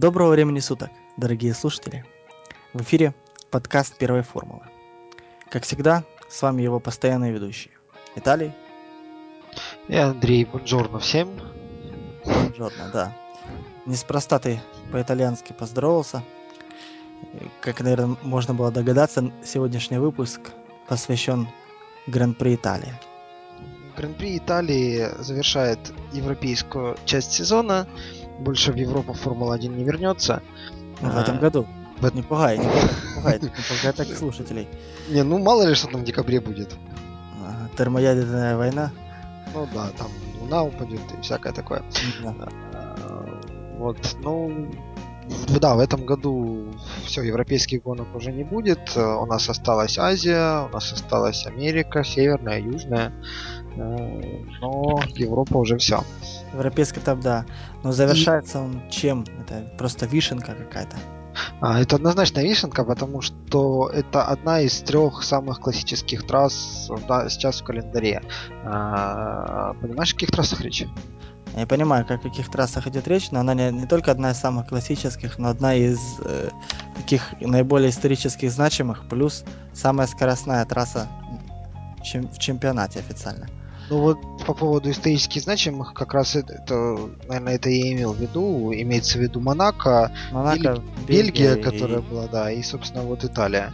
Доброго времени суток, дорогие слушатели. В эфире подкаст «Первой формулы». Как всегда, с вами его постоянные ведущие. Виталий. И Андрей. Бонжорно всем. Бонжорно, да. Неспроста ты по-итальянски поздоровался. Как, наверное, можно было догадаться, сегодняшний выпуск посвящен Гран-при Италии. Гран-при Италии завершает европейскую часть сезона. Больше в Европу Формула-1 не вернется. Ну, в этом а, году. В... Не пугайте, не не пугайте так слушателей. Не, ну мало ли что там в декабре будет. Термоядерная война. Ну да, там луна упадет и всякое такое. А, вот, ну, да, в этом году все, европейских гонок уже не будет. У нас осталась Азия, у нас осталась Америка, Северная, Южная. Э, но Европа уже все. Европейский этап, да. Но завершается И... он чем? Это просто вишенка какая-то. А, это однозначно вишенка, потому что это одна из трех самых классических трасс да, сейчас в календаре. А, понимаешь, о каких трассах речь? Я понимаю, о каких трассах идет речь, но она не, не только одна из самых классических, но одна из э, таких наиболее исторических значимых, плюс самая скоростная трасса в чемпионате официально. Ну вот по поводу исторически значимых, как раз это, это наверное, это я имел в виду. Имеется в виду Монако, Монако Бельгия, Бельгия которая и... была, да, и, собственно, вот Италия.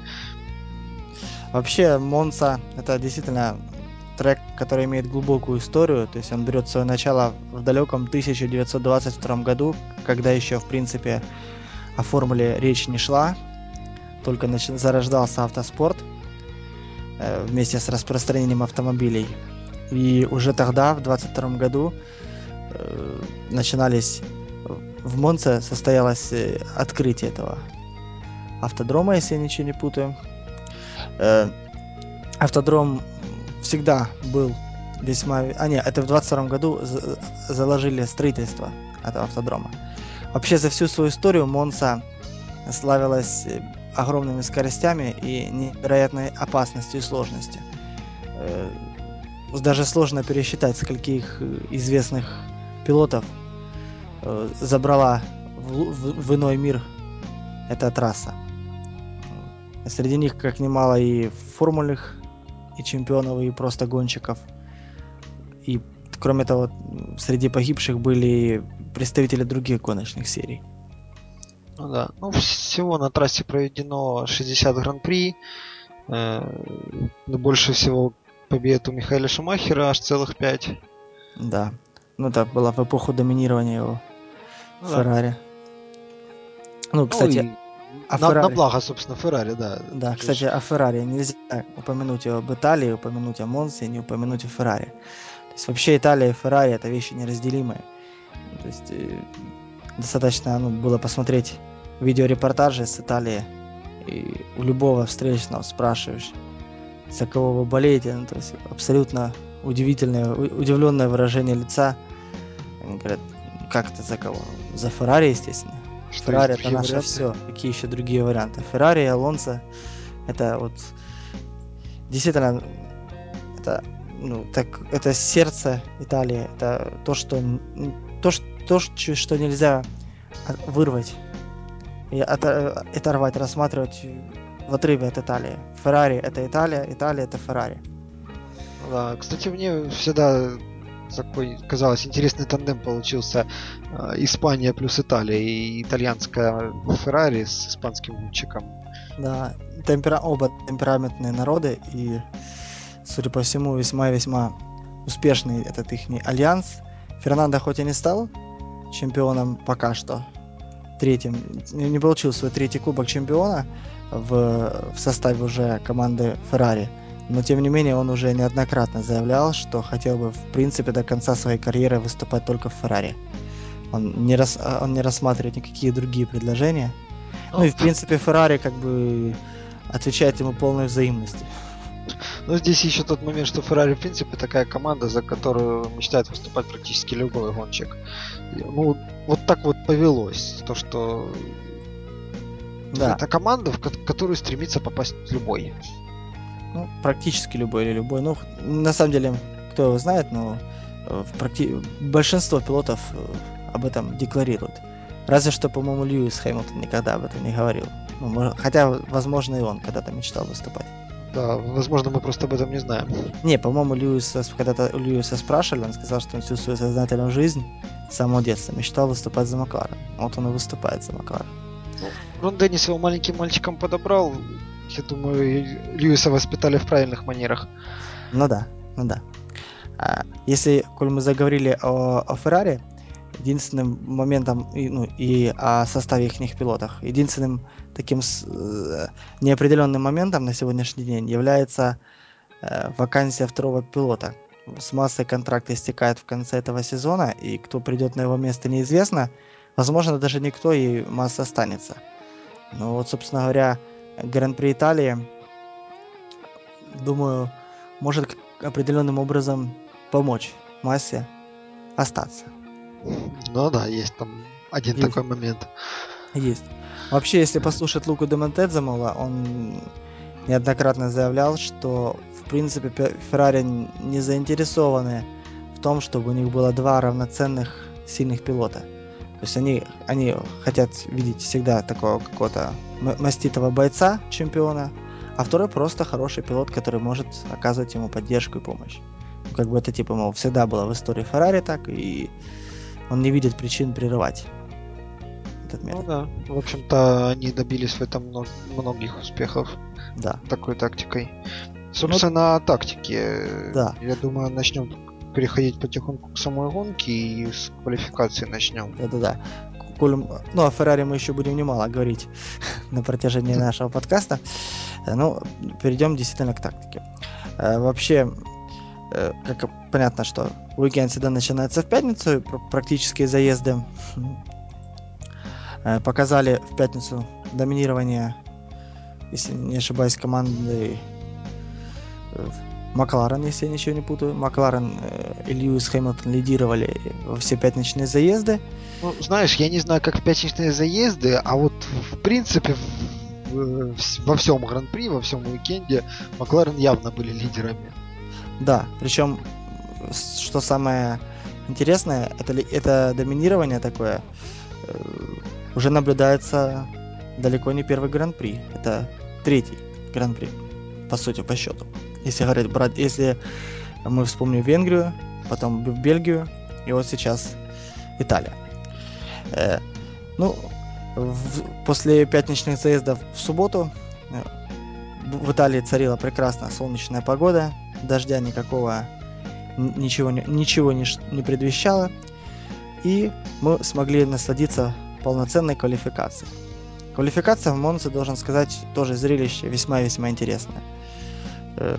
Вообще, Монса это действительно трек, который имеет глубокую историю, то есть он берет свое начало в далеком 1922 году, когда еще, в принципе, о формуле речь не шла, только зарождался автоспорт э, вместе с распространением автомобилей. И уже тогда, в 22 году, э, начинались в Монце состоялось э, открытие этого автодрома, если я ничего не путаю. Э, автодром всегда был весьма... А нет, это в 22 году заложили строительство этого автодрома. Вообще за всю свою историю Монса славилась э, огромными скоростями и невероятной опасностью и сложностью. Даже сложно пересчитать, скольких э, известных пилотов э, забрала в, в, в иной мир эта трасса. Среди них как немало и формульных, и чемпионов, и просто гонщиков. И кроме того, среди погибших были представители других гоночных серий. Ну да, ну всего на трассе проведено 60 гран-при. Э, больше всего побед у Михаила Шумахера аж целых пять. Да. Ну так было в эпоху доминирования его ну, Феррари. Да. Ну, кстати, ну, а на, Феррари... на благо, собственно, Феррари, да. Да, Чуть... кстати, о Феррари нельзя упомянуть об Италии, упомянуть о Монсе, не упомянуть о Феррари. То есть вообще Италия и Феррари это вещи неразделимые. То есть э, достаточно ну, было посмотреть видеорепортажи с Италии, и у любого встречного спрашиваешь, за кого вы болеете. Ну, то есть абсолютно удивительное, удивленное выражение лица. Они говорят, как это за кого? За Феррари, естественно. Что Феррари это наше варианты? все. Какие еще другие варианты? Феррари, Алонсо, это вот действительно это ну так это сердце Италии, это то, что то, что, то, что нельзя вырвать и оторвать, рассматривать в отрыве от Италии. Феррари это Италия, Италия это Феррари. Да, кстати, мне всегда такой, казалось, интересный тандем получился. А, Испания плюс Италия и итальянская Феррари с испанским гонщиком. Да, темпера... оба темпераментные народы и, судя по всему, весьма-весьма успешный этот их альянс. Фернандо хоть и не стал чемпионом пока что, третьим, не получил свой третий кубок чемпиона в, в составе уже команды Ferrari. Но тем не менее он уже неоднократно заявлял, что хотел бы в принципе до конца своей карьеры выступать только в Ferrari. Он не, рас, он не рассматривает никакие другие предложения. Ну и в принципе Ferrari как бы отвечает ему полной взаимностью. Но здесь еще тот момент, что Ferrari, в принципе, такая команда, за которую мечтает выступать практически любой гонщик. Ну, вот так вот повелось. То, что да. это команда, в которую стремится попасть любой. Ну, практически любой или любой. Ну, на самом деле, кто его знает, но э, в практи... большинство пилотов э, об этом декларируют. Разве что, по-моему, Льюис Хэмилтон никогда об этом не говорил. Ну, хотя, возможно, и он когда-то мечтал выступать. Да, возможно, мы просто об этом не знаем. Не, по-моему, Льюиса, когда-то Льюиса спрашивали, он сказал, что он всю свою сознательную жизнь с самого детства мечтал выступать за Макларен. Вот он и выступает за Макларен. Рон Деннис его маленьким мальчиком подобрал. Я думаю, Льюиса воспитали в правильных манерах. Ну да, ну да. А, если, коль мы заговорили о, о Феррари, единственным моментом и, ну, и о составе их пилотов, единственным таким э, неопределенным моментом на сегодняшний день является э, вакансия второго пилота. С массой контракта истекает в конце этого сезона, и кто придет на его место неизвестно. Возможно, даже никто, и масса останется. Ну вот, собственно говоря, Гран-при Италии, думаю, может определенным образом помочь массе остаться. Ну да, есть там один есть. такой момент. Есть. Вообще, если послушать Луку Демонтедзамола, он неоднократно заявлял, что в принципе Феррари не заинтересованы в том, чтобы у них было два равноценных сильных пилота. То есть они, они хотят видеть всегда такого какого-то маститого бойца, чемпиона, а второй просто хороший пилот, который может оказывать ему поддержку и помощь. Как бы это типа, мол, всегда было в истории Феррари так, и он не видит причин прерывать этот метод. Ну да, в общем-то, они добились в этом многих успехов. Да. Такой тактикой. Собственно, ну, о тактике. Да. Я думаю, начнем переходить потихоньку к самой гонке и с квалификации начнем. Да-да-да. Ну, о Феррари мы еще будем немало говорить на протяжении нашего подкаста. Ну, перейдем действительно к тактике. Э, вообще, э, как понятно, что уикенд всегда начинается в пятницу, практические заезды э, показали в пятницу доминирование, если не ошибаюсь, команды Макларен, если я ничего не путаю. Макларен и Льюис Хэмилтон лидировали во все пятничные заезды. Ну, знаешь, я не знаю, как в пятничные заезды, а вот в принципе во всем гран-при, во всем уикенде Макларен явно были лидерами. Да, причем, что самое интересное, это, это доминирование такое э, уже наблюдается далеко не первый гран-при. Это третий гран-при, по сути, по счету. Если говорить, брать, если мы вспомним Венгрию, потом Бельгию, и вот сейчас Италия. Э, ну, в, после пятничных заездов в субботу э, в Италии царила прекрасная солнечная погода, дождя никакого ничего, ничего не, не предвещало, и мы смогли насладиться полноценной квалификацией. Квалификация в Монце, должен сказать, тоже зрелище весьма-весьма интересное. Э,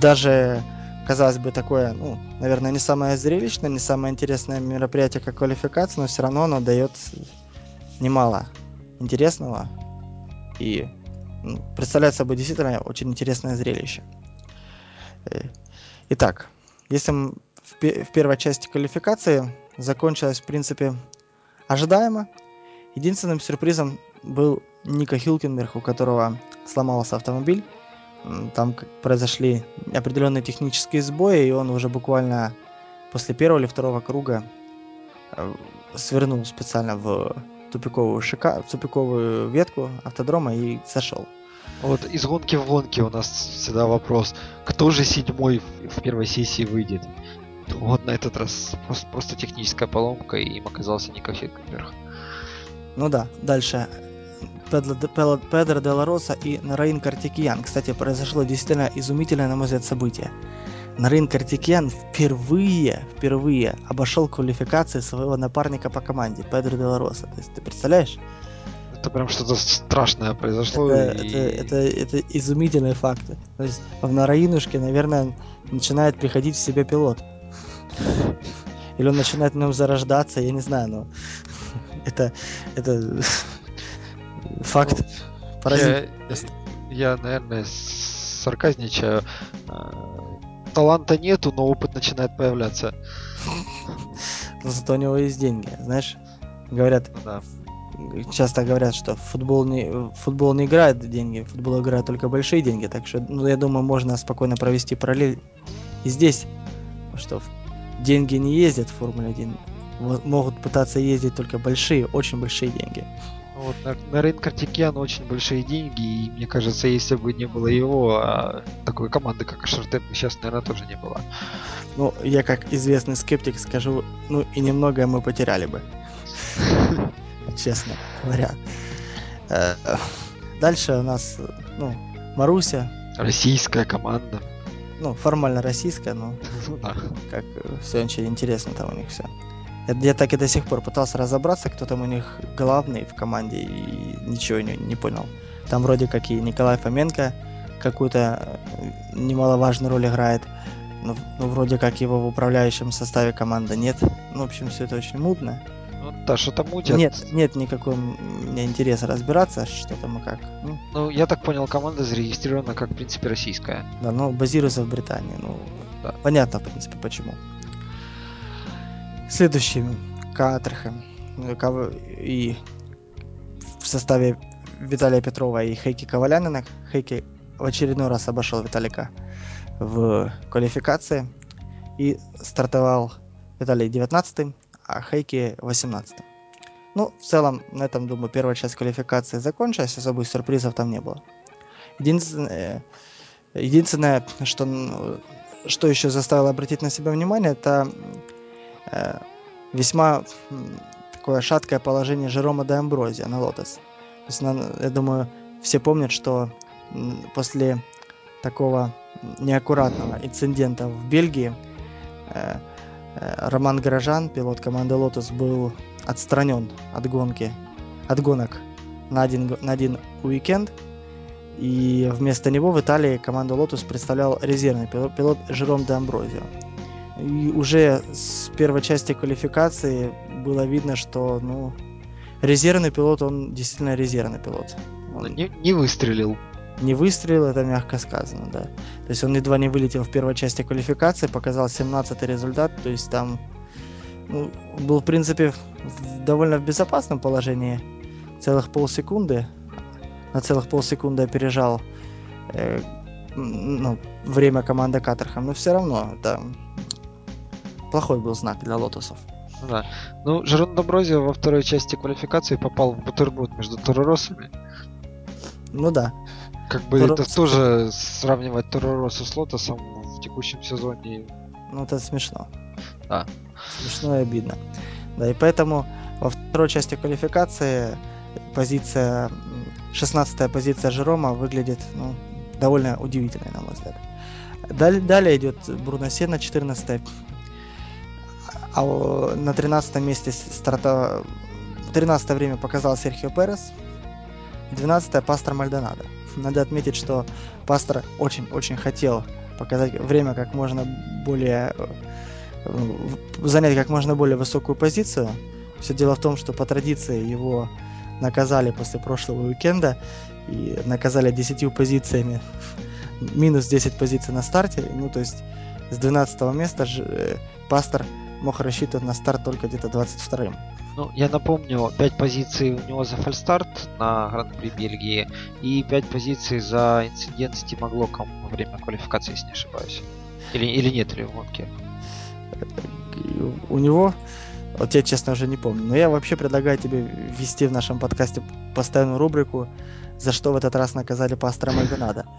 даже, казалось бы, такое, ну, наверное, не самое зрелищное, не самое интересное мероприятие, как квалификация, но все равно оно дает немало интересного и ну, представляет собой действительно очень интересное зрелище. Э, итак, если в, в первой части квалификации закончилось, в принципе, ожидаемо, единственным сюрпризом был Ника Хилкенберг, у которого сломался автомобиль. Там произошли определенные технические сбои, и он уже буквально после первого или второго круга э, свернул специально в тупиковую, шика... тупиковую ветку автодрома и сошел. Вот из гонки в гонке у нас всегда вопрос, кто же седьмой в первой сессии выйдет. Вот на этот раз просто, просто техническая поломка, и им оказался Ника Хилкенберг. Ну да, дальше. Педро, де Лароса и Нараин Картикиян. Кстати, произошло действительно изумительное, на мой взгляд, событие. Нарин Картикьян впервые, впервые обошел квалификации своего напарника по команде, Педро Делароса. То есть ты представляешь? Это прям что-то страшное произошло. Это, и... это, это, это изумительные факты. То есть в Нараинушке, наверное, начинает приходить в себя пилот. Или он начинает в нем зарождаться, я не знаю, но это, это факт. Я, я, наверное, сарказничаю. А, таланта нету, но опыт начинает появляться. Зато у него есть деньги, знаешь? Говорят, ну, да. часто говорят, что футбол не, футбол не играет деньги, футбол играет только большие деньги, так что, ну, я думаю, можно спокойно провести параллель и здесь, что деньги не ездят в Формуле 1, могут пытаться ездить только большие, очень большие деньги. Вот, на, на рынке Артикиан очень большие деньги, и мне кажется, если бы не было его, а такой команды, как Ашартеп, сейчас, наверное, тоже не было. Ну, я как известный скептик скажу, ну и немного мы потеряли бы. Честно говоря. Э, дальше у нас, ну, Маруся. Российская команда. Ну, формально российская, но ну как э, все очень интересно там у них все. Я так и до сих пор пытался разобраться, кто там у них главный в команде, и ничего не, не понял. Там вроде как и Николай Фоменко какую-то э, немаловажную роль играет, но, но вроде как его в управляющем составе команды нет. Ну, в общем, все это очень мутно. Ну да, что-то мутят. Нет, нет никакого мне интереса разбираться, что там и как. Ну, ну, я так понял, команда зарегистрирована как, в принципе, российская. Да, но базируется в Британии. Ну, да. понятно, в принципе, почему. Следующим Катерхэм и в составе Виталия Петрова и Хейки Ковалянина. Хейки в очередной раз обошел Виталика в квалификации и стартовал Виталий 19 а Хейки 18 Ну, в целом, на этом, думаю, первая часть квалификации закончилась, особых сюрпризов там не было. Единственное, единственное что, что еще заставило обратить на себя внимание, это Э, весьма такое шаткое положение Жерома де Амброзия на Лотос. То есть, я думаю, все помнят, что после такого неаккуратного инцидента в Бельгии э, э, Роман Горожан, пилот команды Lotus, был отстранен от гонки, от гонок на один, на один уикенд. И вместо него в Италии команду Lotus представлял резервный пилот, пилот Жером де Амброзио. И уже с первой части квалификации было видно, что, ну, резервный пилот, он действительно резервный пилот. Он не, не выстрелил. Не выстрелил, это мягко сказано, да. То есть он едва не вылетел в первой части квалификации, показал 17 результат, то есть там ну, был, в принципе, в, довольно в безопасном положении целых полсекунды. На целых полсекунды опережал э, ну, время команды Катерхам, но все равно это плохой был знак для лотосов. Да. Ну, Жерон Доброзио во второй части квалификации попал в бутерброд между Тороросами. Ну да. Как бы Торорос... это тоже сравнивать Торороса с Лотосом в текущем сезоне. Ну это смешно. Да. Смешно и обидно. Да, и поэтому во второй части квалификации позиция, 16 позиция Жерома выглядит ну, довольно удивительной, на мой взгляд. Далее, далее идет Бруно Сена, 14 а на 13 месте старта... 13 время показал Серхио Перес. 12 Пастор Мальдонадо. Надо отметить, что Пастор очень-очень хотел показать время как можно более э, занять как можно более высокую позицию. Все дело в том, что по традиции его наказали после прошлого уикенда и наказали 10 позициями, минус 10 позиций на старте. Ну, то есть с 12 места э, Пастор мог рассчитывать на старт только где-то 22-м. Ну, я напомню, 5 позиций у него за фальстарт на Гран-при Бельгии и 5 позиций за инцидент с Тимоглоком во время квалификации, если не ошибаюсь. Или, или нет, или в гонке. У него, вот я честно уже не помню, но я вообще предлагаю тебе ввести в нашем подкасте постоянную рубрику «За что в этот раз наказали пастора Мальдонада».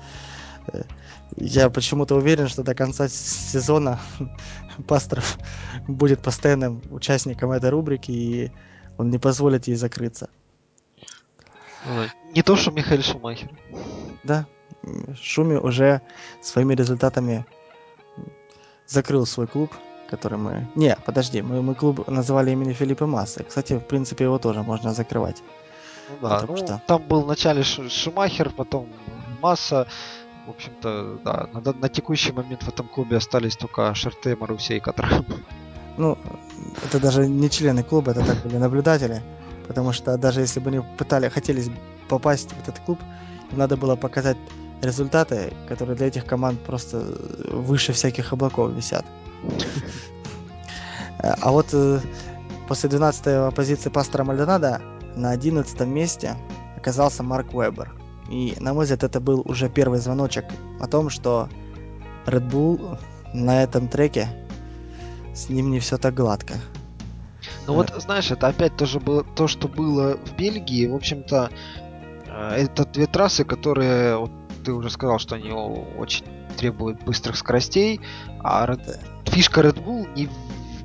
Я почему-то уверен, что до конца сезона Пасторов будет постоянным участником этой рубрики, и он не позволит ей закрыться. Не то, что Михаил Шумахер. Да, Шуми уже своими результатами закрыл свой клуб, который мы... Не, подожди, мы, мы клуб называли имени Филиппа Массы. Кстати, в принципе, его тоже можно закрывать. Ну да, ну, что... там был вначале Шумахер, потом Масса, в общем-то, да, на, на текущий момент в этом клубе остались только Шерте, Маруся и Катра. Ну, это даже не члены клуба, это так были наблюдатели. Потому что даже если бы они пытали, хотели попасть в этот клуб, им надо было показать результаты, которые для этих команд просто выше всяких облаков висят. А вот э, после 12-й позиции пастора Мальдонада на 11 месте оказался Марк Уэбер. И, на мой взгляд, это был уже первый звоночек о том, что Red Bull на этом треке с ним не все так гладко. Ну вот, знаешь, это опять тоже было то, что было в Бельгии. В общем-то, э, это две трассы, которые, вот ты уже сказал, что они очень требуют быстрых скоростей, а Red... фишка Red Bull не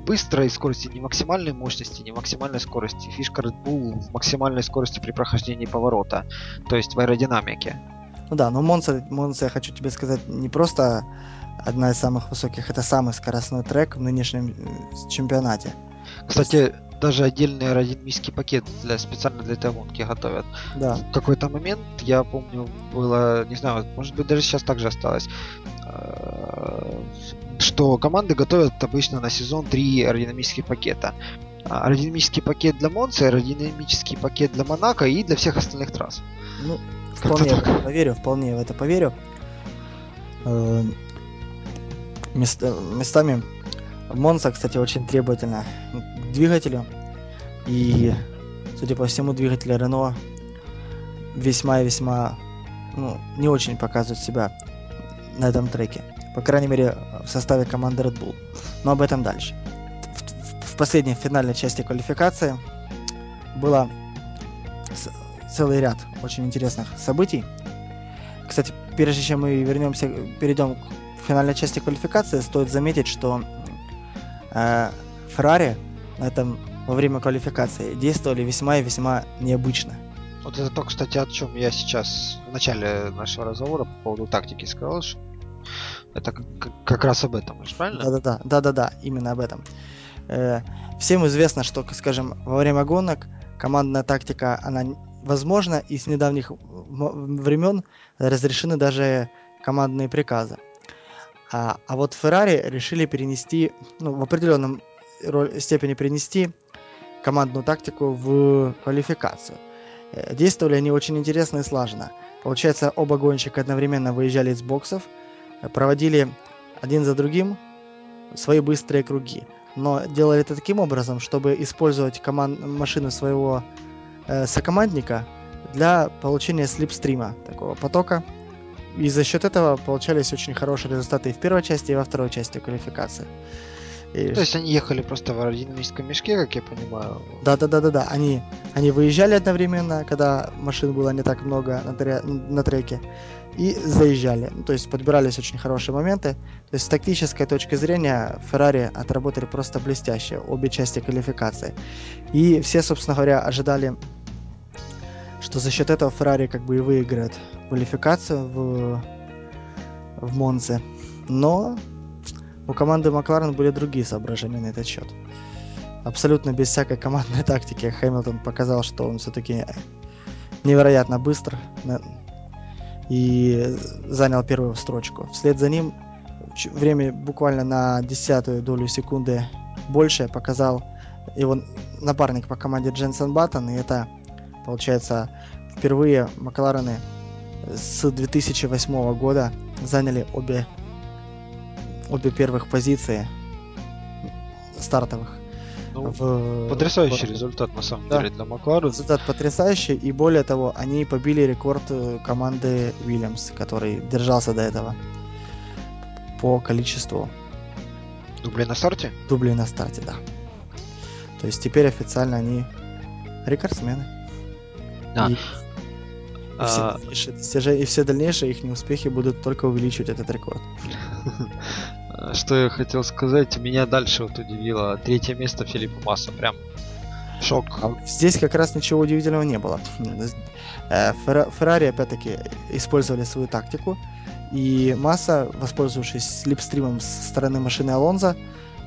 быстрой скорости, не максимальной мощности, не максимальной скорости. Фишка Red Bull в максимальной скорости при прохождении поворота, то есть в аэродинамике. Ну да, но Монца, Монца, я хочу тебе сказать, не просто одна из самых высоких, это самый скоростной трек в нынешнем э, чемпионате. Кстати, даже отдельный аэродинамический пакет для, специально для этой гонки готовят. Да. В какой-то момент, я помню, было, не знаю, может быть даже сейчас так же осталось, э, что команды готовят обычно на сезон три аэродинамических пакета. Аэродинамический пакет для Монца, аэродинамический пакет для Монако и для всех остальных трасс. Ну, вполне в это поверю, вполне в это поверю. Э, местами Монса, кстати, очень требовательна к двигателю. И, судя по всему, двигатель Рено весьма и весьма ну, не очень показывает себя на этом треке. По крайней мере, в составе команды Red Bull. Но об этом дальше. В, в, последней финальной части квалификации было целый ряд очень интересных событий. Кстати, прежде чем мы вернемся, перейдем к финальной части квалификации, стоит заметить, что э, Феррари на этом во время квалификации действовали весьма и весьма необычно. Вот это то, кстати, о чем я сейчас в начале нашего разговора по поводу тактики сказал, что это как, как раз об этом, правильно? Да-да-да, да-да-да, именно об этом. Э, всем известно, что, скажем, во время гонок командная тактика, она возможна, и с недавних времен разрешены даже командные приказы. А, а вот Ferrari решили перенести, ну, в определенном степени перенести командную тактику в квалификацию. Э, действовали они очень интересно и слаженно. Получается, оба гонщика одновременно выезжали из боксов, проводили один за другим свои быстрые круги. Но делали это таким образом, чтобы использовать команд... машину своего э, сокомандника для получения слепстрима, такого потока, и за счет этого получались очень хорошие результаты и в первой части, и во второй части квалификации. И... То есть они ехали просто в аэродинамическом мешке, как я понимаю? Да, да, да, да, да. Они, они выезжали одновременно, когда машин было не так много на, тре... на треке, и заезжали. Ну, то есть подбирались очень хорошие моменты. То есть с тактической точки зрения Феррари отработали просто блестяще обе части квалификации. И все, собственно говоря, ожидали что за счет этого Феррари как бы и выиграет квалификацию в, в Монце. Но у команды Макларен были другие соображения на этот счет. Абсолютно без всякой командной тактики Хэмилтон показал, что он все-таки невероятно быстр и занял первую строчку. Вслед за ним время буквально на десятую долю секунды больше показал его напарник по команде Дженсен Баттон, и это Получается, впервые Макларены с 2008 года заняли обе, обе первых позиции стартовых. Ну, в, потрясающий в... результат на самом да. деле для Макларена. Результат потрясающий, и более того, они побили рекорд э, команды Williams, который держался до этого по количеству дублей на старте. Дублей на старте, да. То есть теперь официально они рекордсмены. Да. И, а... и, все достижения, и все дальнейшие их успехи будут только увеличивать этот рекорд. Что я хотел сказать, меня дальше вот удивило третье место Филиппа Масса, прям шок. А здесь как раз ничего удивительного не было. Э, Феррари опять-таки использовали свою тактику, и Масса, воспользовавшись слепстримом со стороны машины Алонза,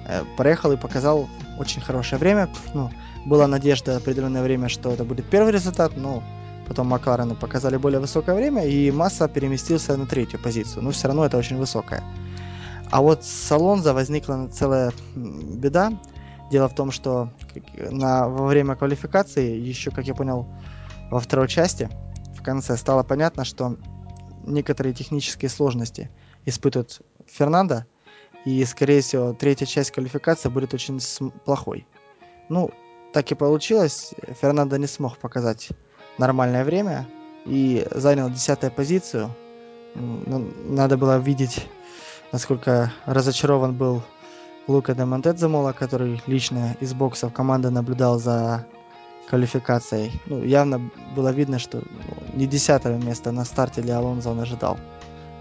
э, проехал и показал очень хорошее время. Ну, была надежда определенное время, что это будет первый результат, но потом Макларены показали более высокое время, и Масса переместился на третью позицию. Но все равно это очень высокое. А вот с Алонзо возникла целая беда. Дело в том, что на, во время квалификации, еще, как я понял, во второй части, в конце стало понятно, что некоторые технические сложности испытывает Фернандо, и, скорее всего, третья часть квалификации будет очень плохой. Ну, так и получилось. Фернандо не смог показать нормальное время и занял десятую позицию. Надо было видеть, насколько разочарован был Лука де Монтедзамола, который лично из боксов команды наблюдал за квалификацией. Ну, явно было видно, что ну, не десятое место на старте для Алонзо он ожидал.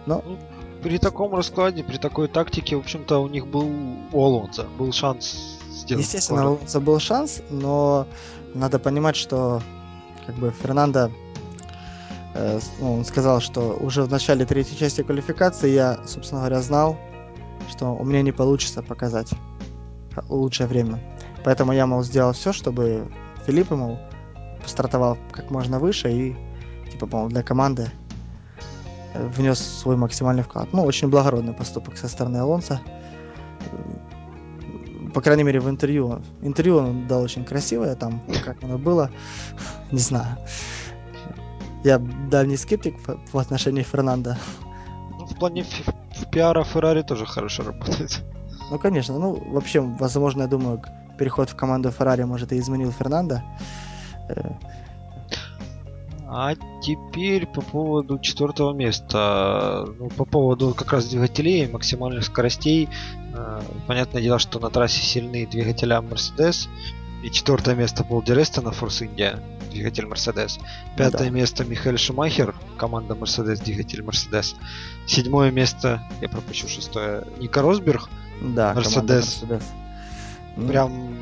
Но ну, при таком раскладе, при такой тактике, в общем-то, у них был у Алонзо был шанс сделать. Естественно, у Алонзо был шанс, но надо понимать, что как бы Фернандо он сказал, что уже в начале третьей части квалификации я, собственно говоря, знал, что у меня не получится показать лучшее время. Поэтому я, мол, сделал все, чтобы Филипп, мол, стартовал как можно выше и, типа, мол, для команды э, внес свой максимальный вклад. Ну, очень благородный поступок со стороны Алонса. По крайней мере, в интервью. Интервью он дал очень красивое, там, как оно было, не знаю. Я дальний скептик в отношении Фернанда. Ну, в плане в пиара Феррари тоже хорошо работает. Ну, конечно. Ну, вообще, возможно, я думаю, переход в команду Феррари, может, и изменил Фернандо. Э, а теперь по поводу четвертого места. Ну, по поводу как раз двигателей, максимальных скоростей. Э, понятное дело, что на трассе сильны двигателя Mercedes. И четвертое место Пол Диреста на Force India, двигатель Mercedes. Пятое да. место Михаил Шумахер, команда Mercedes, двигатель Mercedes. Седьмое место, я пропущу шестое, Ника Росберг, да, Mercedes. Mercedes. Прям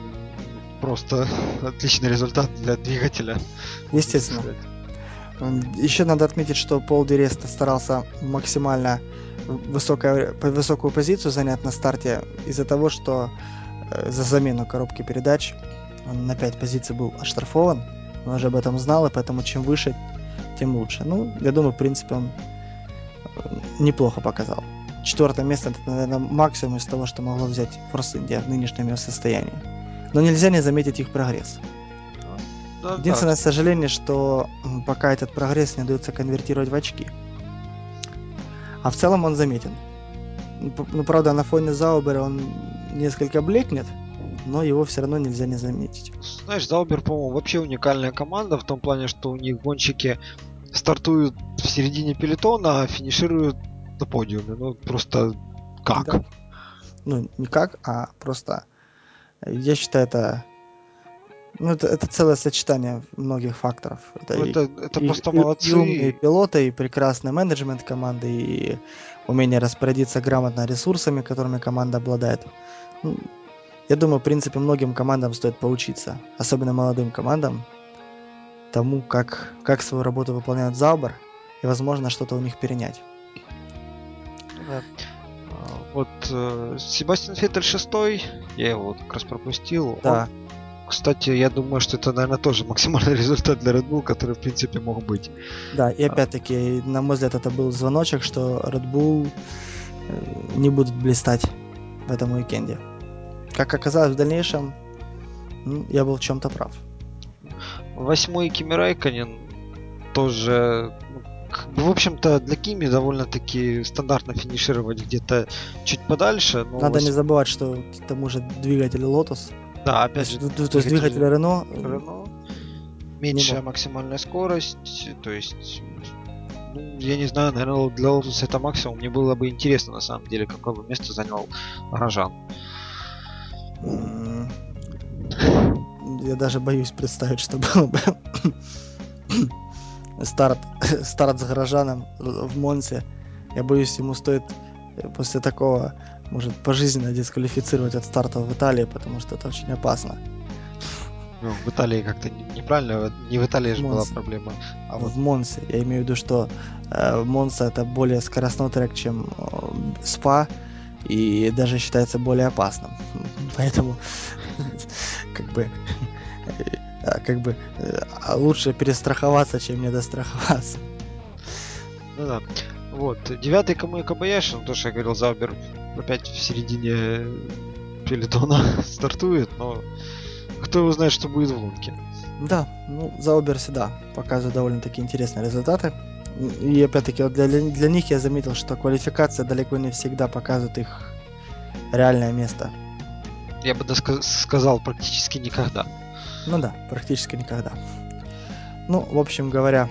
просто отличный результат для двигателя. Естественно. Еще надо отметить, что Пол Диреста старался максимально высокую, высокую позицию занять на старте из-за того, что э, за замену коробки передач он на 5 позиций был оштрафован. Он уже об этом знал, и поэтому чем выше, тем лучше. Ну, я думаю, в принципе, он э, неплохо показал. Четвертое место это, наверное, максимум из того, что могло взять Форс Индия в нынешнем ее состоянии. Но нельзя не заметить их прогресс. Да, Единственное да. сожаление, что пока этот прогресс не удается конвертировать в очки. А в целом он заметен. Ну, правда, на фоне Заубера он несколько блекнет, но его все равно нельзя не заметить. Знаешь, Заубер, по-моему, вообще уникальная команда в том плане, что у них гонщики стартуют в середине пелетона, а финишируют на подиуме. Ну, просто как? Да. Ну, не как, а просто... Я считаю, это ну, это, это целое сочетание многих факторов. Это, ну, это, это и, просто и, молодцы. И умные пилоты, и прекрасный менеджмент команды, и умение распорядиться грамотно ресурсами, которыми команда обладает. Ну, я думаю, в принципе, многим командам стоит поучиться, особенно молодым командам, тому, как, как свою работу выполняют Заубер, и, возможно, что-то у них перенять. Да. А, вот э, Себастьян Феттель шестой, я его как раз пропустил. Да. Он, кстати, я думаю, что это, наверное, тоже максимальный результат для Red Bull, который, в принципе, мог быть. Да, и опять-таки, на мой взгляд, это был звоночек, что Red Bull э, не будут блистать в этом уикенде. Как оказалось в дальнейшем, ну, я был в чем-то прав. Восьмой Кими Райконен тоже ну, в общем-то, для Кими довольно-таки стандартно финишировать где-то чуть подальше. Но Надо 8... не забывать, что к тому же двигатель Lotus. Да, опять же. То, то есть двигатель Renault. Renault. Меньшая максимальная скорость, то есть ну, я не знаю, наверное, для Lotus это максимум. Мне было бы интересно, на самом деле, какое бы место занял Рожан. Я даже боюсь представить, что было бы старт, старт с горожаном в Монсе. Я боюсь, ему стоит после такого, может, пожизненно дисквалифицировать от старта в Италии, потому что это очень опасно. Ну, в Италии как-то неправильно, не в Италии же была проблема. А вот... В Монсе. Я имею в виду, что э, Монса это более скоростной трек, чем э, СПА, и даже считается более опасным. Поэтому, как бы, а, как бы а лучше перестраховаться, чем не достраховаться. Ну да. Вот. Девятый кому и Кабаяши, ну то, что я говорил, Заубер опять в середине пелетона стартует, но кто его знает, что будет в гонке. Да, ну, Заубер всегда показывает довольно-таки интересные результаты. И опять-таки вот для, для них я заметил, что квалификация далеко не всегда показывает их реальное место. Я бы даже сказал практически никогда. Ну да, практически никогда. Ну, в общем говоря,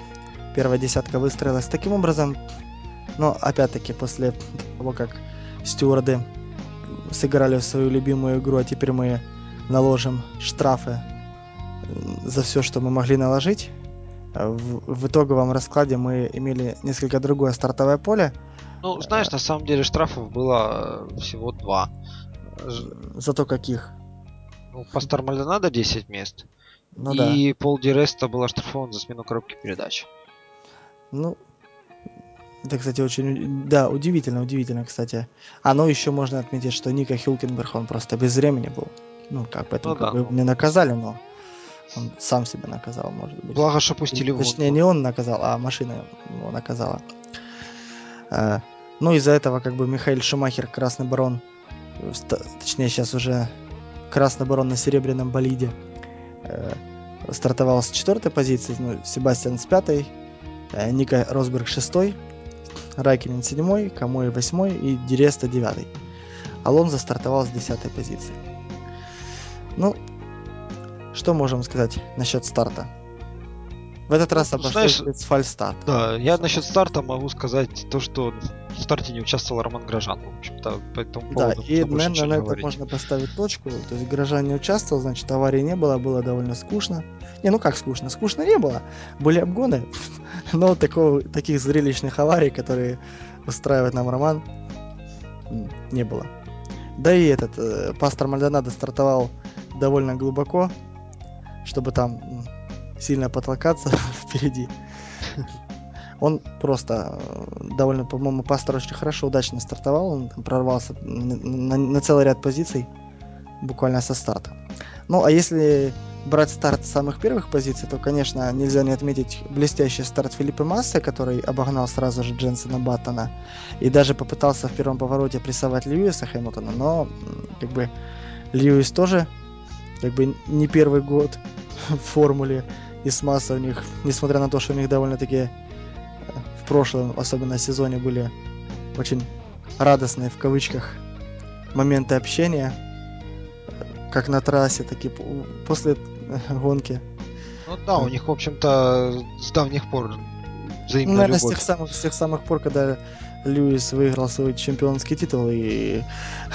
первая десятка выстроилась таким образом. Но опять-таки после того, как стюарды сыграли в свою любимую игру, а теперь мы наложим штрафы за все, что мы могли наложить. В, в итоговом раскладе мы имели несколько другое стартовое поле. Ну, знаешь, на самом деле штрафов было э, всего два. Зато каких? Ну, Пастор Мальдонадо 10 мест. Ну и да. Пол Диреста был оштрафован за смену коробки передач. Ну, это, кстати, очень... Да, удивительно, удивительно, кстати. А, ну, еще можно отметить, что Ника Хилкенберг, он просто без времени был. Ну, как, поэтому ну, как да. бы не наказали, но он сам себя наказал, может быть. Благо, что пустили в Точнее, не он наказал, а машина его наказала. А, ну, из-за этого, как бы, Михаил Шумахер, Красный Барон, точнее, сейчас уже Красный Барон на Серебряном болиде, э, стартовал с четвертой позиции, ну, Себастьян с пятой, э, Ника Росберг шестой, Райкинен седьмой, Камой восьмой и Диреста девятый. Алонзо стартовал с десятой позиции. Ну, что можем сказать насчет старта? В этот раз ну, обошлось без фальстарт. Да, я насчет старта могу сказать то, что в старте не участвовал Роман Грожан. В общем-то, по этому Да, и, наверное, на это можно поставить точку. То есть Грожан не участвовал, значит, аварии не было, было довольно скучно. Не, ну как скучно? Скучно не было. Были обгоны, но такого, таких зрелищных аварий, которые устраивает нам Роман, не было. Да и этот, э, пастор Мальдонадо стартовал довольно глубоко, чтобы там сильно потолкаться впереди. Он просто э, довольно, по-моему, пастор очень хорошо, удачно стартовал. Он прорвался на, на, на целый ряд позиций буквально со старта. Ну, а если брать старт с самых первых позиций, то, конечно, нельзя не отметить блестящий старт Филиппа Массы, который обогнал сразу же Дженсона Баттона и даже попытался в первом повороте прессовать Льюиса Хэмилтона, но как бы Льюис тоже как бы не первый год в формуле Масса у них, несмотря на то, что у них довольно-таки э, в прошлом, особенно сезоне, были очень радостные в кавычках моменты общения, как на трассе, так и после гонки. Ну да, у них, в общем-то, с давних пор взаимная ну, наверное, любовь. С тех, самых, с тех самых пор, когда Льюис выиграл свой чемпионский титул, и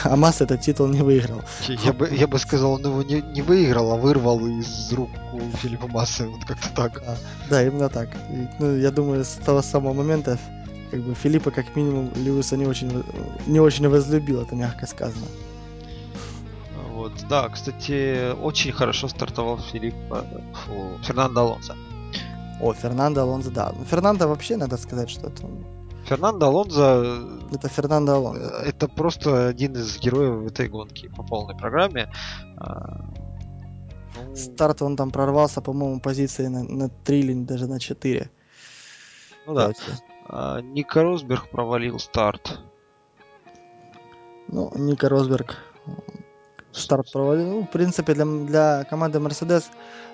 Амас этот титул не выиграл. Я бы, я бы сказал, он его не, не выиграл, а вырвал из рук у Филиппа Массы, вот как-то так. Да, да именно так. И, ну, я думаю, с того самого момента, как бы Филиппа, как минимум, Льюиса не очень, не очень возлюбил, это мягко сказано. Вот, да, кстати, очень хорошо стартовал Филипп, фу, Фернандо Алонсо. О, Фернандо Алонсо, да. Ну, Фернандо вообще, надо сказать, что это Фернандо Алонзо... Это Фернандо Алонзо. Э, это просто один из героев этой гонки по полной программе. А, ну... Старт он там прорвался, по-моему, позиции на, на 3 или даже на 4. Ну да. А, Ника Росберг провалил старт. Ну, Ника Росберг старт провалил. Ну, в принципе, для, для команды Mercedes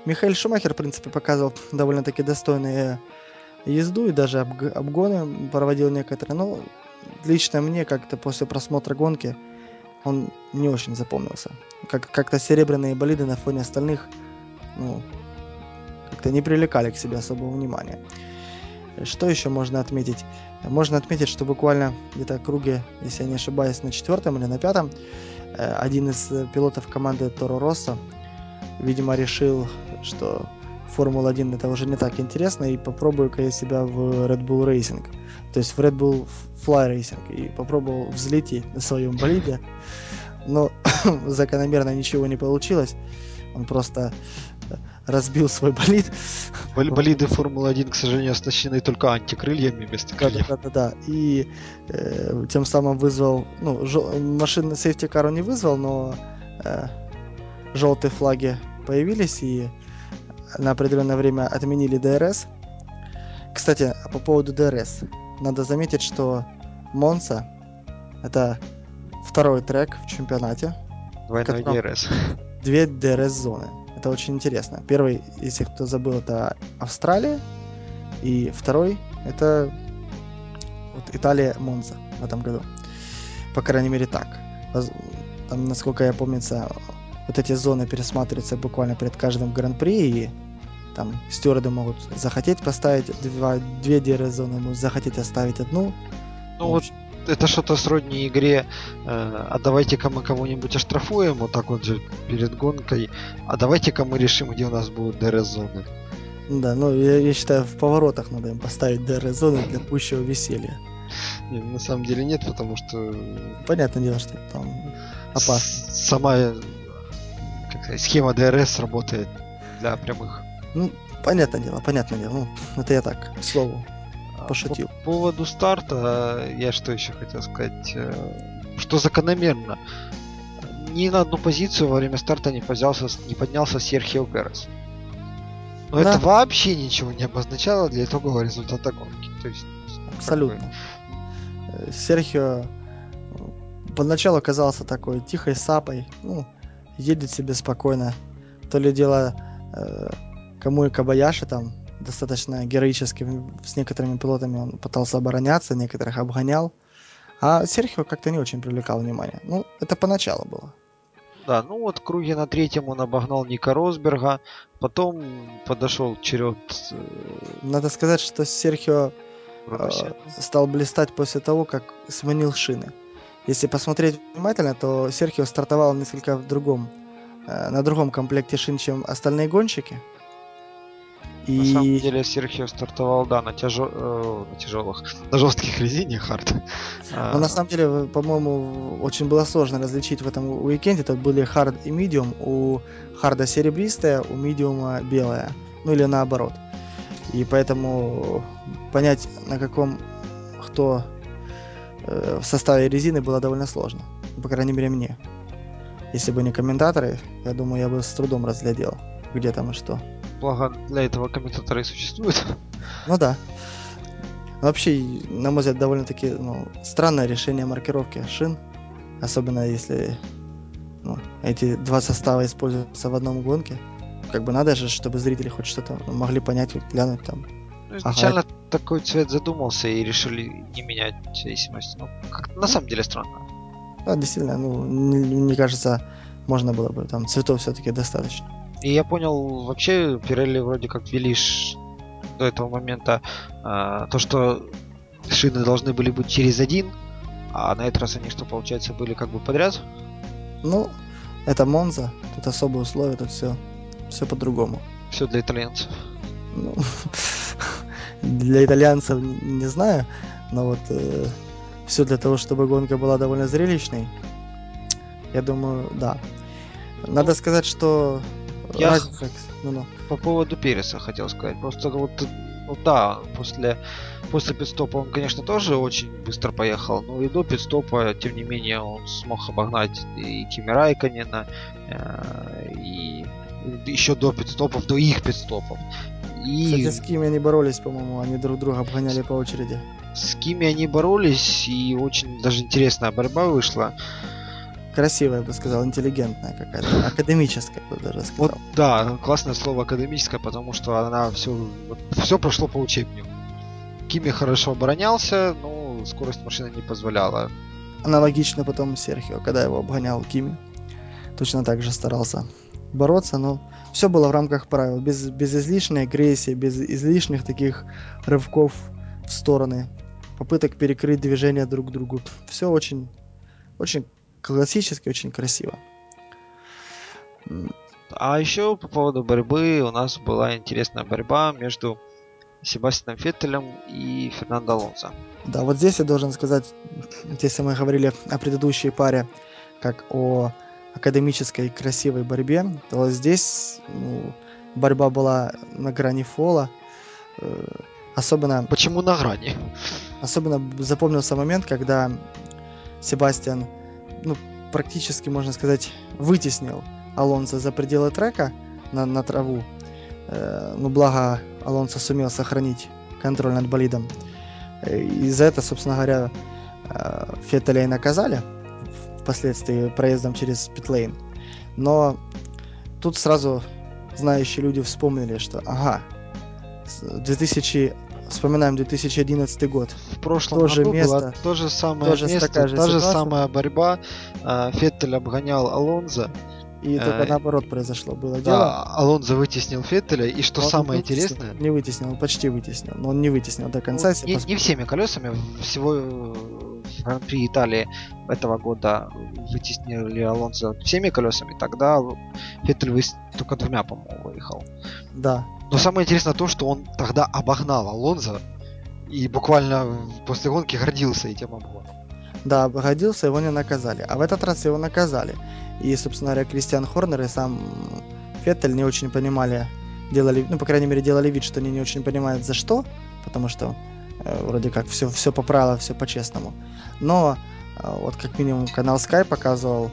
Михаил Шумахер, в принципе, показывал довольно-таки достойные езду и даже обг- обгоны проводил некоторые. Но лично мне как-то после просмотра гонки он не очень запомнился. Как- как-то серебряные болиды на фоне остальных ну, как-то не привлекали к себе особого внимания. Что еще можно отметить? Можно отметить, что буквально где-то круге, если я не ошибаюсь, на четвертом или на пятом, э, один из пилотов команды Торо Росса, видимо, решил, что Формула-1 это уже не так интересно, и попробую-ка я себя в Red Bull Racing, то есть в Red Bull Fly Racing, и попробовал взлететь на своем болиде, но закономерно ничего не получилось, он просто разбил свой болид. Болиды Формулы-1, к сожалению, оснащены только антикрыльями вместо крыльев. Да, да, да, да. И э, тем самым вызвал, ну, жел... машины сейфти кару не вызвал, но э, желтые флаги появились, и на определенное время отменили DRS. Кстати, по поводу DRS. Надо заметить, что Монца это второй трек в чемпионате. Двойной DRS. Две DRS-зоны. Это очень интересно. Первый, если кто забыл, это Австралия. И второй это вот Италия Монца в этом году. По крайней мере так. Там, насколько я помню, вот эти зоны пересматриваются буквально перед каждым гран-при, и там стюарды могут захотеть поставить два, две DRS-зоны, могут захотеть оставить одну. Ну вот это что-то сродни игре, э, а давайте-ка мы кого-нибудь оштрафуем, вот так вот же перед гонкой, а давайте-ка мы решим, где у нас будут ДРС-зоны. Да, ну я, я считаю, в поворотах надо им поставить ДРС-зоны для пущего веселья. Не, на самом деле нет, потому что... Понятное дело, что там опасно. Сама как сказать, схема DRS работает для прямых. Ну, понятное дело, понятное дело. Ну, это я так, к слову, а, пошутил. По поводу старта, я что еще хотел сказать, э, что закономерно. Ни на одну позицию во время старта не, поднялся, не поднялся Серхио Перес. Но да. это вообще ничего не обозначало для итогового результата гонки. То есть, Абсолютно. Бы... Э, Серхио поначалу казался такой тихой сапой, ну, едет себе спокойно. То ли дело э, кому и Кабаяши там достаточно героически с некоторыми пилотами он пытался обороняться, некоторых обгонял. А Серхио как-то не очень привлекал внимание. Ну, это поначалу было. Да, ну вот круги на третьем он обогнал Ника Росберга, потом подошел черед... Э, Надо сказать, что Серхио э, стал блистать после того, как сменил шины. Если посмотреть внимательно, то Серхио стартовал несколько в другом, э, на другом комплекте шин, чем остальные гонщики. И... На самом деле Серхио стартовал, да, на, тяжел... э, на тяжелых, на жестких резине хард. Но на самом деле, по-моему, очень было сложно различить в этом уикенде. Тут были хард и медиум. У харда серебристая, у медиума белая. Ну или наоборот. И поэтому понять, на каком кто э, в составе резины было довольно сложно. По крайней мере, мне. Если бы не комментаторы, я думаю, я бы с трудом разглядел, где там и что благо для этого комментаторы и существуют. Ну да. Вообще, на мой взгляд, довольно-таки ну, странное решение маркировки шин. Особенно если ну, эти два состава используются в одном гонке. Как бы надо же, чтобы зрители хоть что-то могли понять, глянуть там. Ну, изначально ага. такой цвет задумался и решили не менять зависимость. Ну, как на самом деле странно. Да, действительно, ну, мне кажется, можно было бы там цветов все-таки достаточно. И я понял, вообще Пирелли вроде как вели до этого момента а, то, что шины должны были быть через один, а на этот раз они что, получается, были как бы подряд? Ну, это Монза, тут особые условия, тут все, все по-другому. Все для итальянцев. Ну, для итальянцев не знаю, но вот э, все для того, чтобы гонка была довольно зрелищной. Я думаю, да. Надо ну, сказать, что я Разница. Ну, ну. по поводу Переса хотел сказать. Просто вот, ну да, после, после пидстопа он, конечно, тоже очень быстро поехал, но и до пидстопа, тем не менее, он смог обогнать и Кими Райконена, э, и еще до пидстопов, до их пидстопов. И... Кстати, с Кими они боролись, по-моему, они друг друга обгоняли по очереди. С Кими они боролись, и очень даже интересная борьба вышла красивая, я бы сказал, интеллигентная какая-то, академическая, бы даже сказал. Вот, да, классное слово академическое, потому что она все, вот, все прошло по учебнику. Кими хорошо оборонялся, но скорость машины не позволяла. Аналогично потом Серхио, когда его обгонял Кими, точно так же старался бороться, но все было в рамках правил, без, без излишней агрессии, без излишних таких рывков в стороны, попыток перекрыть движение друг к другу. Все очень, очень классически, очень красиво. А еще по поводу борьбы у нас была интересная борьба между Себастьяном Феттелем и Фернандо Алонсо. Да, вот здесь я должен сказать, если мы говорили о предыдущей паре, как о академической красивой борьбе, то здесь ну, борьба была на грани фола. Э, особенно... Почему на грани? Особенно запомнился момент, когда Себастьян ну, практически, можно сказать, вытеснил Алонсо за пределы трека на, на траву. Э, ну, благо Алонсо сумел сохранить контроль над болидом. И за это, собственно говоря, э, Феттеля и наказали впоследствии проездом через питлейн. Но тут сразу знающие люди вспомнили, что ага, 2000 Вспоминаем 2011 год. В прошлом тоже году место, было то же самое тоже место, такая же та же самая борьба. А, Феттель обгонял Алонза. И только а, наоборот произошло было да, дело. Алонзо вытеснил Феттеля, и что он самое вытеснил, интересное... Не вытеснил, он почти вытеснил, но он не вытеснил до конца. Ну, не, не всеми колесами, всего в Гран-при Италии этого года вытеснили Алонсо всеми колесами, тогда Феттель только двумя, по-моему, выехал. Да. Но самое интересное то, что он тогда обогнал Алонзо и буквально после гонки гордился этим обгоном. Да, обгодился, его не наказали. А в этот раз его наказали. И, собственно говоря, Кристиан Хорнер и сам Феттель не очень понимали, делали, ну, по крайней мере, делали вид, что они не очень понимают за что, потому что э, вроде как все, все по правилам, все по-честному. Но э, вот как минимум канал Sky показывал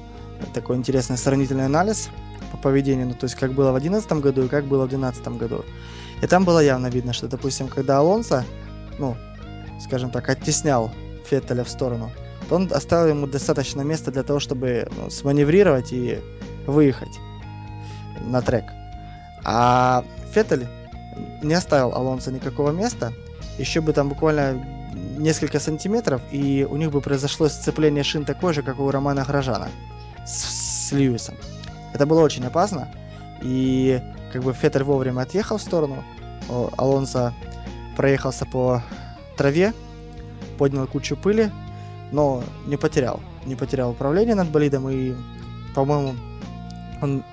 такой интересный сравнительный анализ по поведению, ну, то есть как было в 2011 году и как было в 2012 году. И там было явно видно, что, допустим, когда Алонсо, ну, скажем так, оттеснял Феттеля в сторону, то он оставил ему достаточно места для того, чтобы ну, сманеврировать и выехать на трек. А Феттель не оставил Алонсо никакого места, еще бы там буквально несколько сантиметров, и у них бы произошло сцепление шин такое же, как у Романа Грожана с, с Льюисом. Это было очень опасно, и как бы Феттель вовремя отъехал в сторону, Алонсо проехался по траве, поднял кучу пыли, но не потерял. Не потерял управление над болидом и, по-моему, он,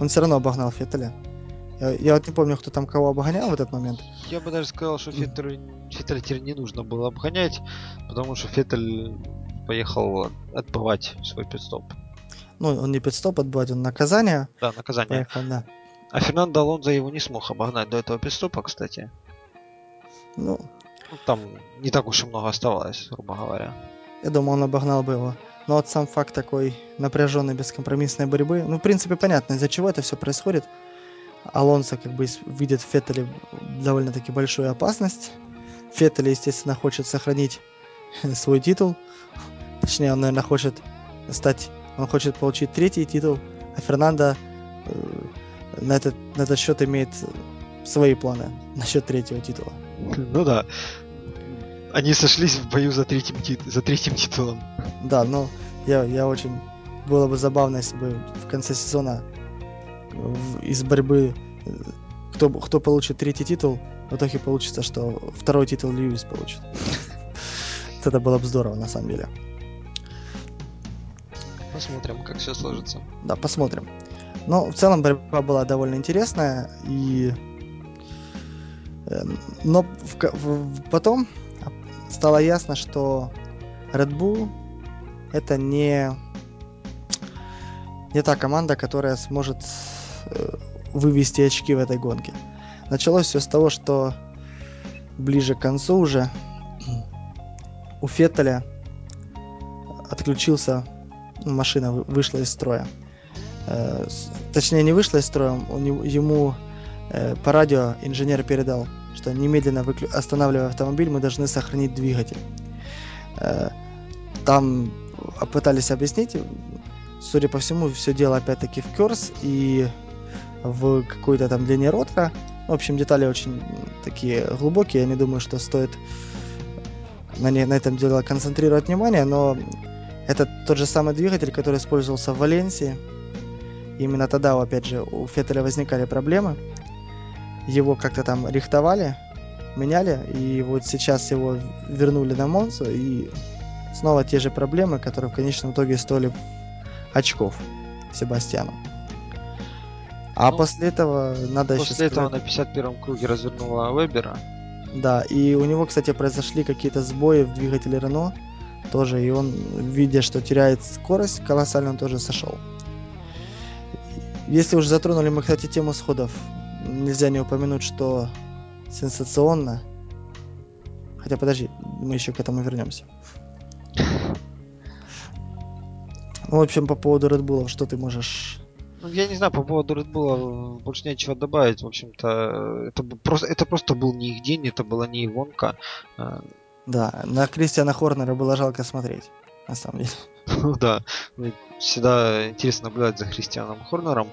он все равно обогнал Феттеля. Я, я вот не помню, кто там кого обгонял в этот момент. Я бы даже сказал, что Феттель, Феттеля теперь не нужно было обгонять, потому что Феттель поехал отбывать свой пидстоп. Ну, он не пидстоп отбывать, он наказание. Да, наказание. Поехал, да. А Фернандо Алонзо его не смог обогнать до этого пидстопа, кстати. Ну, ну, там не так уж и много оставалось, грубо говоря. Я думаю, он обогнал бы его. Но вот сам факт такой напряженной, бескомпромиссной борьбы, ну, в принципе, понятно, из-за чего это все происходит. Алонсо как бы видит в Феттеле довольно-таки большую опасность. Феттель, естественно, хочет сохранить свой титул. Точнее, он, наверное, хочет стать... Он хочет получить третий титул, а Фернандо э, на, этот, на этот счет имеет свои планы насчет третьего титула. Ну да. Они сошлись в бою за третьим, за третьим титулом. Да, но я, я очень... Было бы забавно, если бы в конце сезона из борьбы э, кто, кто получит третий титул, в итоге получится, что второй титул Льюис получит. Это было бы здорово, на самом деле. Посмотрим, как все сложится. Да, посмотрим. Но в целом борьба была довольно интересная, и Эм, но в, в, потом стало ясно, что Red Bull это не, не та команда, которая сможет э, вывести очки в этой гонке. Началось все с того, что ближе к концу уже у Феттеля отключился, машина вышла из строя. Э, точнее, не вышла из строя, ему э, по радио инженер передал что немедленно выклю... останавливая автомобиль, мы должны сохранить двигатель. Э, там пытались объяснить, судя по всему, все дело опять-таки в Curse и в какой-то там длине ротора. В общем, детали очень такие глубокие, я не думаю, что стоит на, не, на этом дело концентрировать внимание, но это тот же самый двигатель, который использовался в Валенсии. Именно тогда, опять же, у Феттеля возникали проблемы его как-то там рихтовали, меняли, и вот сейчас его вернули на Монсу, и снова те же проблемы, которые в конечном итоге стоили очков Себастьяну. А ну, после этого надо после еще этого сказать... на 51-м круге развернула Вебера. Да, и у него, кстати, произошли какие-то сбои в двигателе Рено тоже, и он, видя, что теряет скорость колоссально, он тоже сошел. Если уже затронули мы, кстати, тему сходов, нельзя не упомянуть, что сенсационно. Хотя подожди, мы еще к этому вернемся. Ну, в общем, по поводу Red Bull, что ты можешь ну, я не знаю, по поводу Red Bull больше нечего добавить. В общем-то, это просто, это просто был не их день, это была не их гонка. Да, на Кристиана Хорнера было жалко смотреть, на самом деле. Ну да, всегда интересно наблюдать за Христианом Хорнером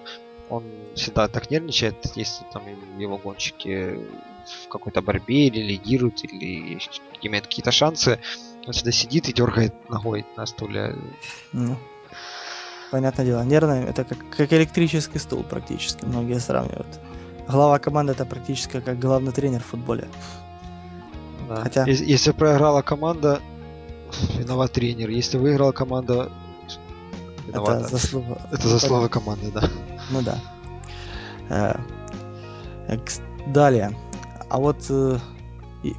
он всегда так нервничает, если там его гонщики в какой-то борьбе или лидируют, или имеют какие-то шансы, он всегда сидит и дергает ногой на стуле. Ну, понятное дело, нервный это как, как электрический стул практически, многие сравнивают. Глава команды это практически как главный тренер в футболе. Да. Хотя... Если, если проиграла команда, Виноват тренер. Если выиграла команда, виновата. Это заслуга. Это заслуга команды, да. Ну да. Э, далее. А вот э,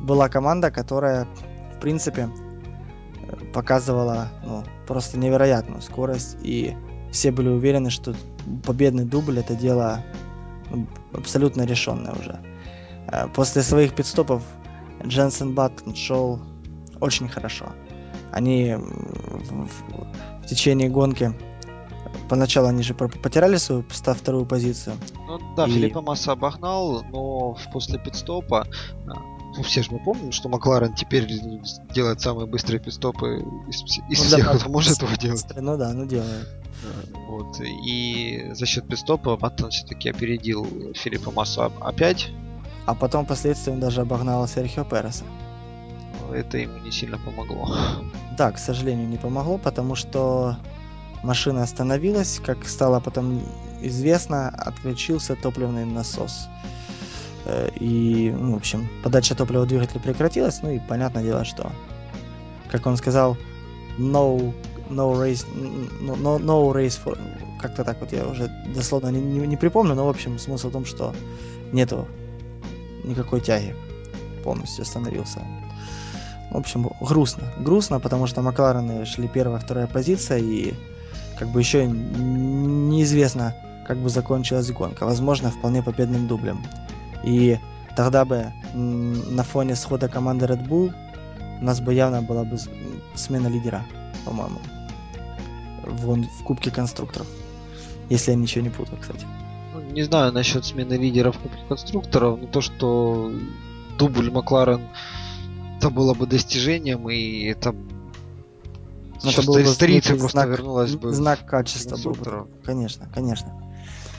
была команда, которая, в принципе, показывала ну, просто невероятную скорость, и все были уверены, что победный дубль это дело ну, абсолютно решенное уже. Э, после своих пидстопов Дженсен Баттон шел очень хорошо. Они в, в, течение гонки поначалу они же потеряли свою вторую позицию. Ну да, и... Филиппа Масса обогнал, но после пидстопа а, ну, все же мы помним, что Макларен теперь делает самые быстрые пидстопы из, из ну, всех, да, кто может его делать. Ну да, ну делает. Вот. И за счет пидстопа Баттон все-таки опередил Филиппа Массу опять. А потом впоследствии он даже обогнал Серхио Переса. Это ему не сильно помогло. Да, к сожалению, не помогло, потому что машина остановилась, как стало потом известно, отключился топливный насос. Э, и, ну, в общем, подача топлива в двигатель прекратилась, ну и понятное дело, что, как он сказал, no, no race, no, no, no race for... Как-то так вот я уже дословно не, не, не припомню, но, в общем, смысл в том, что нету никакой тяги. Полностью остановился. В общем, грустно. Грустно, потому что Макларены шли первая, вторая позиция, и как бы еще неизвестно, как бы закончилась гонка. Возможно, вполне победным дублем. И тогда бы на фоне схода команды Red Bull у нас бы явно была бы смена лидера, по-моему, в, в Кубке конструкторов. Если я ничего не путаю, кстати. Ну, не знаю насчет смены лидера в Кубке конструкторов, но то, что дубль Макларен это было бы достижением, и это но это был бы просто знак, вернулась бы знак качества был бы. Конечно, конечно.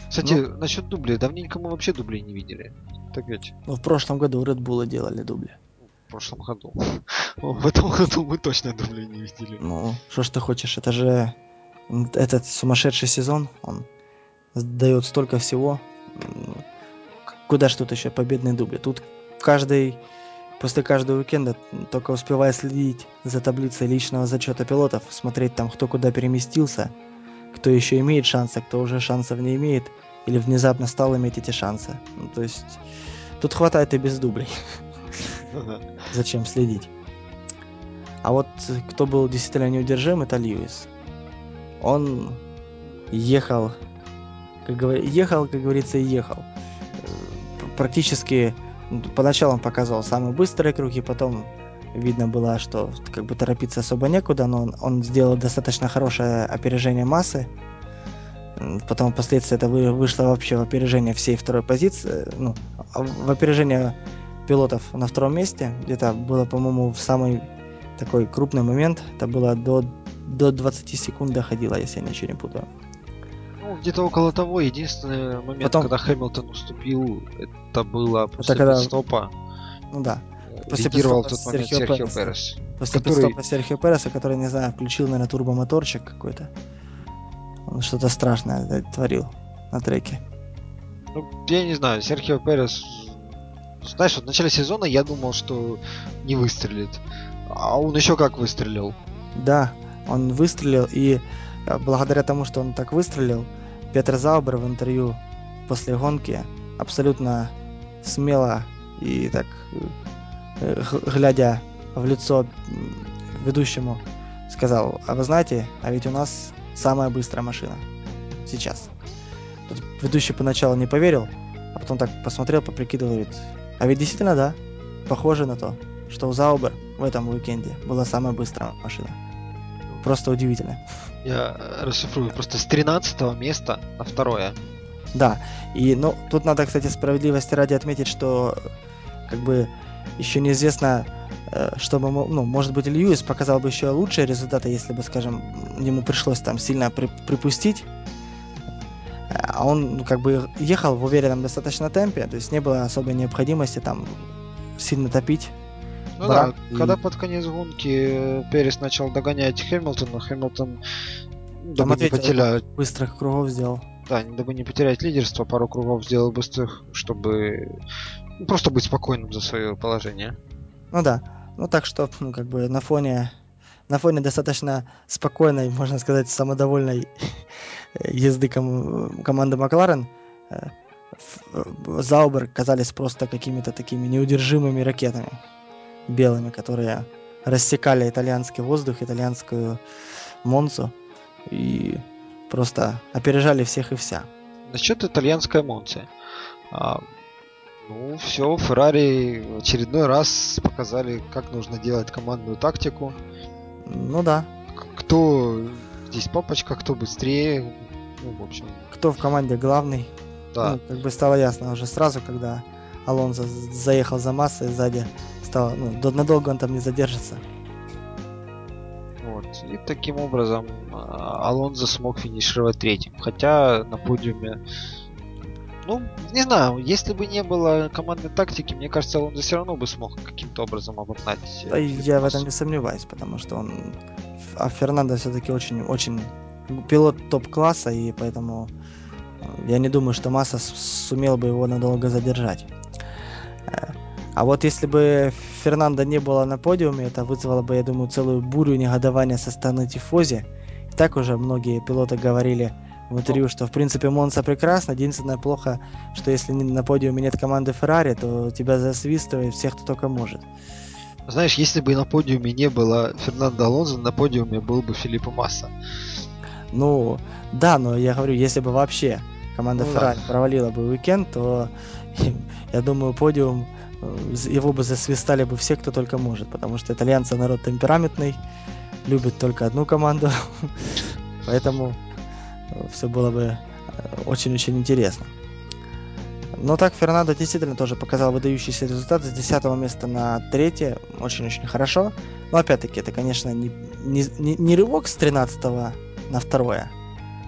Кстати, ну, насчет дублей, давненько мы вообще дублей не видели. Так ведь. Ну, в прошлом году Red Bull делали дубли. В прошлом году. В этом году мы точно дублей не видели. Ну, что ж ты хочешь, это же этот сумасшедший сезон, он дает столько всего. Куда ж тут еще победные дубли? Тут каждый После каждого уикенда только успевая следить за таблицей личного зачета пилотов, смотреть там, кто куда переместился, кто еще имеет шансы, кто уже шансов не имеет, или внезапно стал иметь эти шансы. Ну, то есть тут хватает и без дублей. Зачем следить? А вот кто был действительно неудержим, это Льюис. Он ехал, как говор... ехал, как говорится, и ехал. Э, практически поначалу он показывал самые быстрые круги, потом видно было, что как бы торопиться особо некуда, но он, он сделал достаточно хорошее опережение массы. Потом впоследствии это вышло вообще в опережение всей второй позиции, ну, а в опережение пилотов на втором месте. Где-то было, по-моему, в самый такой крупный момент, это было до, до 20 секунд доходило, если я ничего не путаю. Ну, где-то около того. Единственный момент, Потом... когда Хэмилтон уступил, это было после это когда... стопа. Ну да. После Лидировал тот момент Серхио, Серхио Перес. Перес. После который... пидстопа Серхио Переса, который, не знаю, включил, наверное, турбомоторчик какой-то. Он что-то страшное творил на треке. Ну, я не знаю, Серхио Перес... Знаешь, вот в начале сезона я думал, что не выстрелит. А он еще как выстрелил. Да, он выстрелил, и э, благодаря тому, что он так выстрелил, Петр Заубер в интервью после гонки абсолютно смело и так э, глядя в лицо ведущему сказал, а вы знаете, а ведь у нас самая быстрая машина сейчас. Тут ведущий поначалу не поверил, а потом так посмотрел, поприкидывал, говорит, а ведь действительно да, похоже на то, что у Заубер в этом уикенде была самая быстрая машина. Просто удивительно. Я расшифрую, просто с 13 места на второе. Да, и ну, тут надо, кстати, справедливости ради отметить, что как бы еще неизвестно, э, чтобы, ну, может быть, Льюис показал бы еще лучшие результаты, если бы, скажем, ему пришлось там сильно при, припустить. А он, ну, как бы, ехал в уверенном достаточно темпе, то есть не было особой необходимости там сильно топить. Ну да, и... когда под конец гонки Перес начал догонять Хэмилтона, Хэмилтон дабы не потерять... быстрых кругов сделал. Да, дабы не потерять лидерство, пару кругов сделал быстрых, чтобы ну, просто быть спокойным за свое положение. Ну да. Ну так что, ну как бы на фоне на фоне достаточно спокойной, можно сказать, самодовольной езды ком- команды Макларен, э, Заубер казались просто какими-то такими неудержимыми ракетами белыми, которые рассекали итальянский воздух, итальянскую Монцу и просто опережали всех и вся. Насчет итальянской Монцы. А, ну, все, Феррари в очередной раз показали, как нужно делать командную тактику. Ну да. Кто здесь папочка, кто быстрее. Ну, в общем. Кто в команде главный. Да. Ну, как бы стало ясно уже сразу, когда Алонсо заехал за массой сзади, стало, ну, надолго он там не задержится. Вот. И таким образом а, Алонзо смог финишировать третьим. Хотя на подиуме ну, не знаю, если бы не было командной тактики, мне кажется, Алонзо все равно бы смог каким-то образом обогнать. Да, я в этом не сомневаюсь, потому что он... А Фернандо все-таки очень, очень пилот топ-класса, и поэтому э, я не думаю, что Масса сумел бы его надолго задержать. А вот если бы Фернандо не было на подиуме, это вызвало бы, я думаю, целую бурю негодования со стороны Тифози. И так уже многие пилоты говорили в интервью, что в принципе Монса прекрасно, единственное плохо, что если на подиуме нет команды Феррари, то тебя засвистывает всех, кто только может. Знаешь, если бы на подиуме не было Фернандо Алонзо, на подиуме был бы Филиппо Масса. Ну, да, но я говорю, если бы вообще команда ну, Феррари да. провалила бы уикенд, то я думаю, подиум его бы засвистали бы все, кто только может, потому что итальянцы народ темпераментный, любит только одну команду, поэтому э, все было бы э, очень-очень интересно. Но так Фернандо действительно тоже показал выдающийся результат с 10 места на 3, очень-очень хорошо. Но опять-таки это, конечно, не, не, не, не рывок с 13 на 2,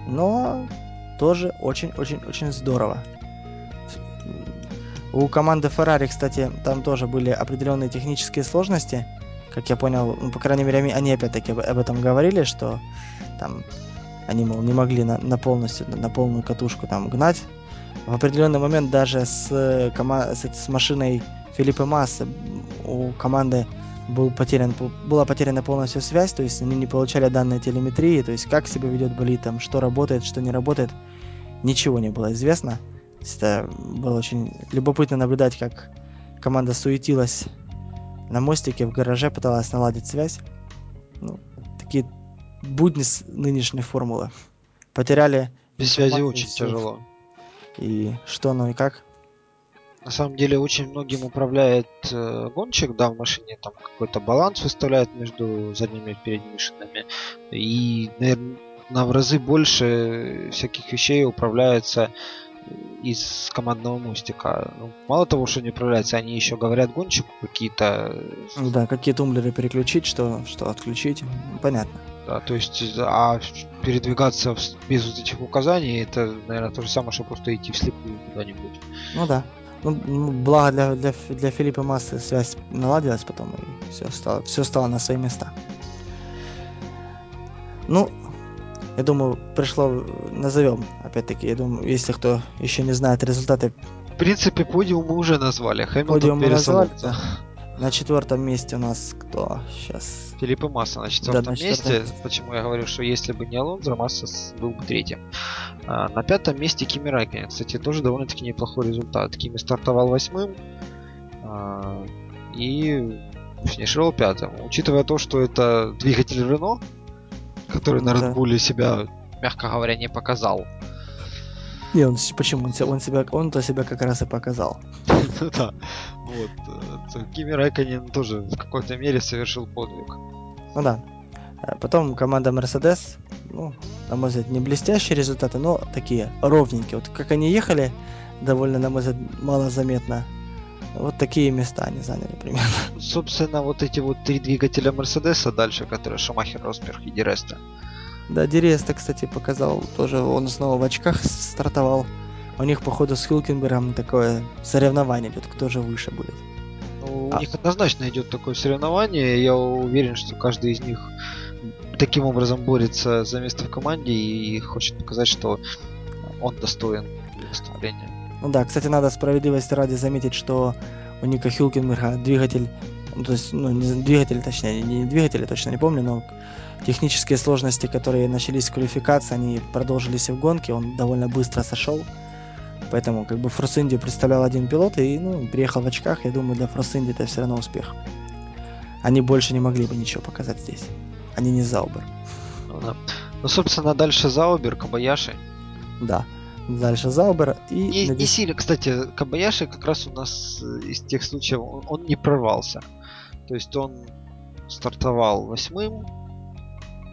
но тоже очень-очень-очень здорово. У команды Ferrari, кстати, там тоже были определенные технические сложности. Как я понял, ну, по крайней мере, они опять-таки об, этом говорили, что там они, мол, не могли на, на полностью, на полную катушку там гнать. В определенный момент даже с, кома- с, с машиной Филиппа Масса у команды был потерян, была потеряна полностью связь, то есть они не получали данные телеметрии, то есть как себя ведет болит, там, что работает, что не работает, ничего не было известно. Это было очень любопытно наблюдать, как команда суетилась на мостике в гараже, пыталась наладить связь. Ну, такие будни с нынешней формулы. Потеряли... Без связи очень тяжело. И что, ну и как? На самом деле очень многим управляет э, гонщик, да, в машине там какой-то баланс выставляет между задними и передними шинами. И, наверное, на в разы больше всяких вещей управляется из командного мостика. Ну, мало того, что не управляются, они еще говорят гонщику какие-то... Да, какие тумблеры переключить, что, что отключить. Понятно. Да, то есть, а передвигаться без вот этих указаний, это, наверное, то же самое, что просто идти вслепую куда-нибудь. Ну да. Ну, ну благо для, для, для Филиппа Массы связь наладилась потом, и все стало, все стало на свои места. Ну, я думаю, пришло, назовем, опять-таки, я думаю, если кто еще не знает результаты. В принципе, подиум мы уже назвали. Хэмилтон подиум мы назвали, да. На четвертом месте у нас кто сейчас? Филиппа Масса на четвертом да, на месте. Месте. Почему я говорю, что если бы не Алонзо, Масса был бы третьим. А, на пятом месте Кими Райкин. Кстати, тоже довольно-таки неплохой результат. Кими стартовал восьмым а, и финишировал пятым. Учитывая то, что это двигатель Рено, который на Bull себя, мягко говоря, не показал. Не, он почему? Он, он себя, он-то себя как раз и показал. Ну да. Вот. Э, Кими Рэконин тоже в какой-то мере совершил подвиг. Ну да. Э, потом команда Mercedes, ну, на мой взгляд, не блестящие результаты, но такие ровненькие. Вот как они ехали, довольно, на мой взгляд, мало заметно. Вот такие места они заняли примерно. Собственно, вот эти вот три двигателя Мерседеса дальше, которые Шумахер, Росберг и Диреста. Да, Диреста, кстати, показал тоже, он снова в очках стартовал. У них, походу, с Хилкенбергом такое соревнование идет, кто же выше будет. Ну, а. У них однозначно идет такое соревнование. Я уверен, что каждый из них таким образом борется за место в команде и хочет показать, что он достоин выступления. Ну да, кстати, надо справедливости ради заметить, что у Ника Хилкенберга двигатель то есть, ну, не, двигатели, точнее, не двигатели, точно не помню, но технические сложности, которые начались в квалификации, они продолжились и в гонке, он довольно быстро сошел. Поэтому как бы Форс Инди представлял один пилот и ну, приехал в очках. Я думаю, для Форс Инди это все равно успех. Они больше не могли бы ничего показать здесь. Они не Заубер. Ну, да. ну собственно, дальше Заубер, Кабаяши. Да. Дальше Заубер и... Не, не сильно, кстати, Кабаяши как раз у нас э, из тех случаев, он, он не прорвался. То есть он стартовал восьмым,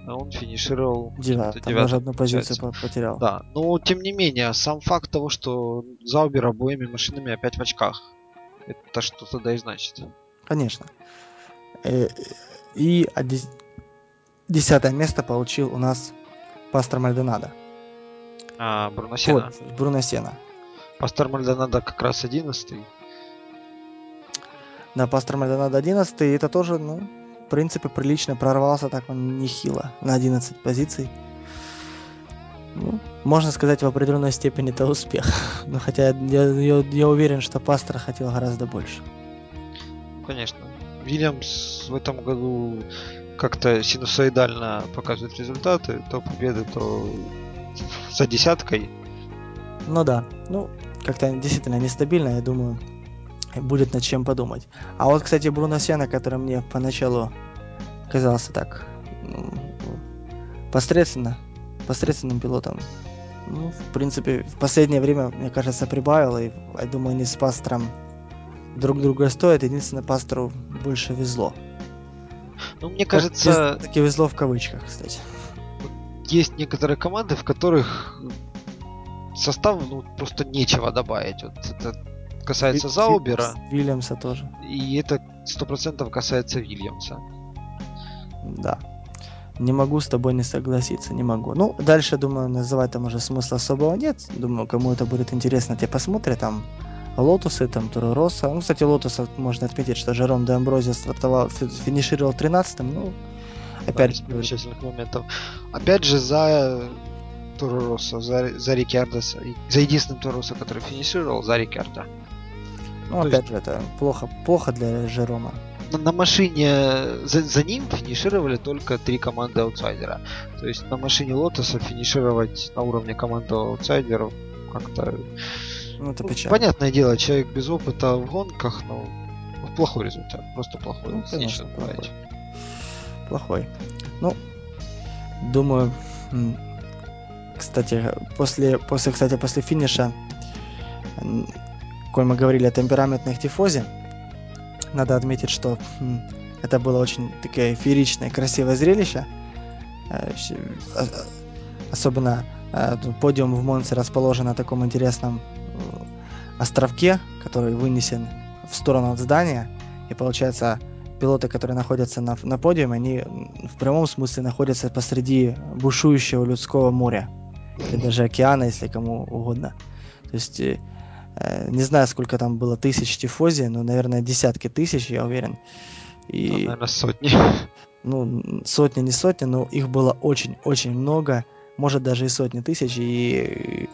а он финишировал девятым. Там даже одну позицию получается. потерял. Да, но тем не менее, сам факт того, что Заубер обоими машинами опять в очках, это что-то да и значит. Конечно. Э, и десятое место получил у нас Пастор Мальдонадо. А, Бруно Сена. Вот, Бруно Сена. Пастор Мальдонадо как раз одиннадцатый. Да, Пастор Мальдонадо одиннадцатый. Это тоже, ну, принципе, прилично прорвался так он нехило на 11 позиций. Ну, можно сказать, в определенной степени это успех. Но хотя я, я, я уверен, что Пастор хотел гораздо больше. Конечно. Вильямс в этом году как-то синусоидально показывает результаты. То победы, то за десяткой. Ну да. Ну, как-то действительно нестабильно, я думаю будет над чем подумать. А вот, кстати, Бруно Сена, который мне поначалу казался так посредственно, посредственным пилотом, ну, в принципе, в последнее время, мне кажется, прибавил, и я думаю, они с Пастором друг друга стоят. Единственное, Пастору больше везло. Ну, мне кажется... Таки везло в кавычках, кстати. Есть некоторые команды, в которых состав ну, просто нечего добавить. Вот это касается Ви- Заубера. Вильямса тоже. И это сто процентов касается Вильямса. Да. Не могу с тобой не согласиться, не могу. Ну, дальше, думаю, называть там уже смысла особого нет. Думаю, кому это будет интересно, те посмотрят там Лотусы, там Торо Россо. Ну, кстати, Лотуса можно отметить, что Жером д'Амброзио стартовал, финишировал 13-м, ну, опять же. моментов. Опять же, за Торо Россо, за, за Рикардо, за единственным Торо Россо, который финишировал, за Рикардо. Ну, То опять есть... же, это плохо, плохо для Жерома. На, на машине за, за ним финишировали только три команды аутсайдера. То есть на машине Лотуса финишировать на уровне команды аутсайдеров как-то... Ну, это печально. Понятное дело, человек без опыта в гонках, но плохой результат. Просто плохой. Ну, конечно, плохой. Плохой. Ну, думаю, кстати, после, после, кстати, после финиша коль мы говорили о темпераментных тифозе, надо отметить, что это было очень такое фееричное, красивое зрелище. Э, а, особенно э, подиум в Монце расположен на таком интересном э, островке, который вынесен в сторону от здания. И получается, пилоты, которые находятся на, на подиуме, они в прямом смысле находятся посреди бушующего людского моря. Или даже океана, если кому угодно. То есть Э, не знаю, сколько там было тысяч тифози, но, наверное, десятки тысяч, я уверен. И, ну, наверное, сотни. Ну, сотни, не сотни, но их было очень-очень много, может, даже и сотни тысяч, и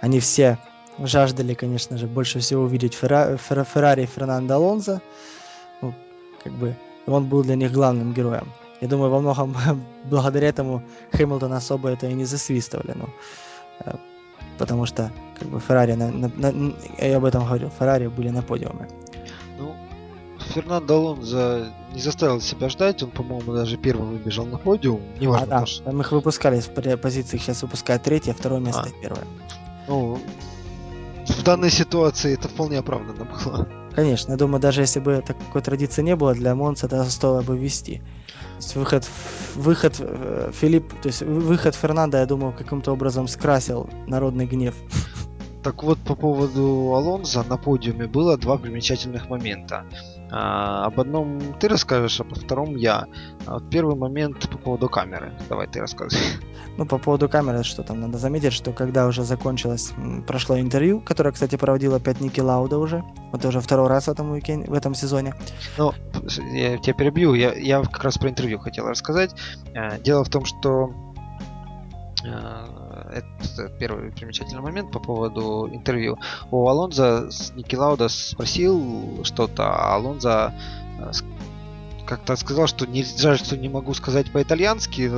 они все жаждали, конечно же, больше всего увидеть Ферра... Ферра... Феррари Фернандо Алонзо. Ну, как бы он был для них главным героем. Я думаю, во многом благодаря этому Хэмилтон особо это и не засвистывали. Но, э, потому что как бы Феррари, на, на, на, я об этом говорил, Феррари были на подиуме. Ну, Фернандо Алонзо не заставил себя ждать, он, по-моему, даже первым выбежал на подиум. Не важно, а, да, что... там их выпускали в позициях, сейчас выпускают третье, второе место а. и первое. Ну, в данной ситуации это вполне оправданно было. Конечно, я думаю, даже если бы такой традиции не было, для Монца это стоило бы ввести есть выход, выход э, Филипп, то есть выход Фернанда, я думаю, каким-то образом скрасил народный гнев. Так вот, по поводу Алонза на подиуме было два примечательных момента. А, об одном ты расскажешь, а по втором я. А вот первый момент по поводу камеры. Давай ты рассказывай. Ну, по поводу камеры, что там надо заметить, что когда уже закончилось, прошло интервью, которое, кстати, проводила опять Ники Лауда уже. Вот уже второй раз в этом, уикенде, в этом сезоне. Ну, я тебя перебью. Я, я как раз про интервью хотел рассказать. Э, дело в том, что э, это первый примечательный момент по поводу интервью. У Алонза Ники Лауда спросил что-то, а Алонза как-то сказал, что не, жаль, что не могу сказать по-итальянски,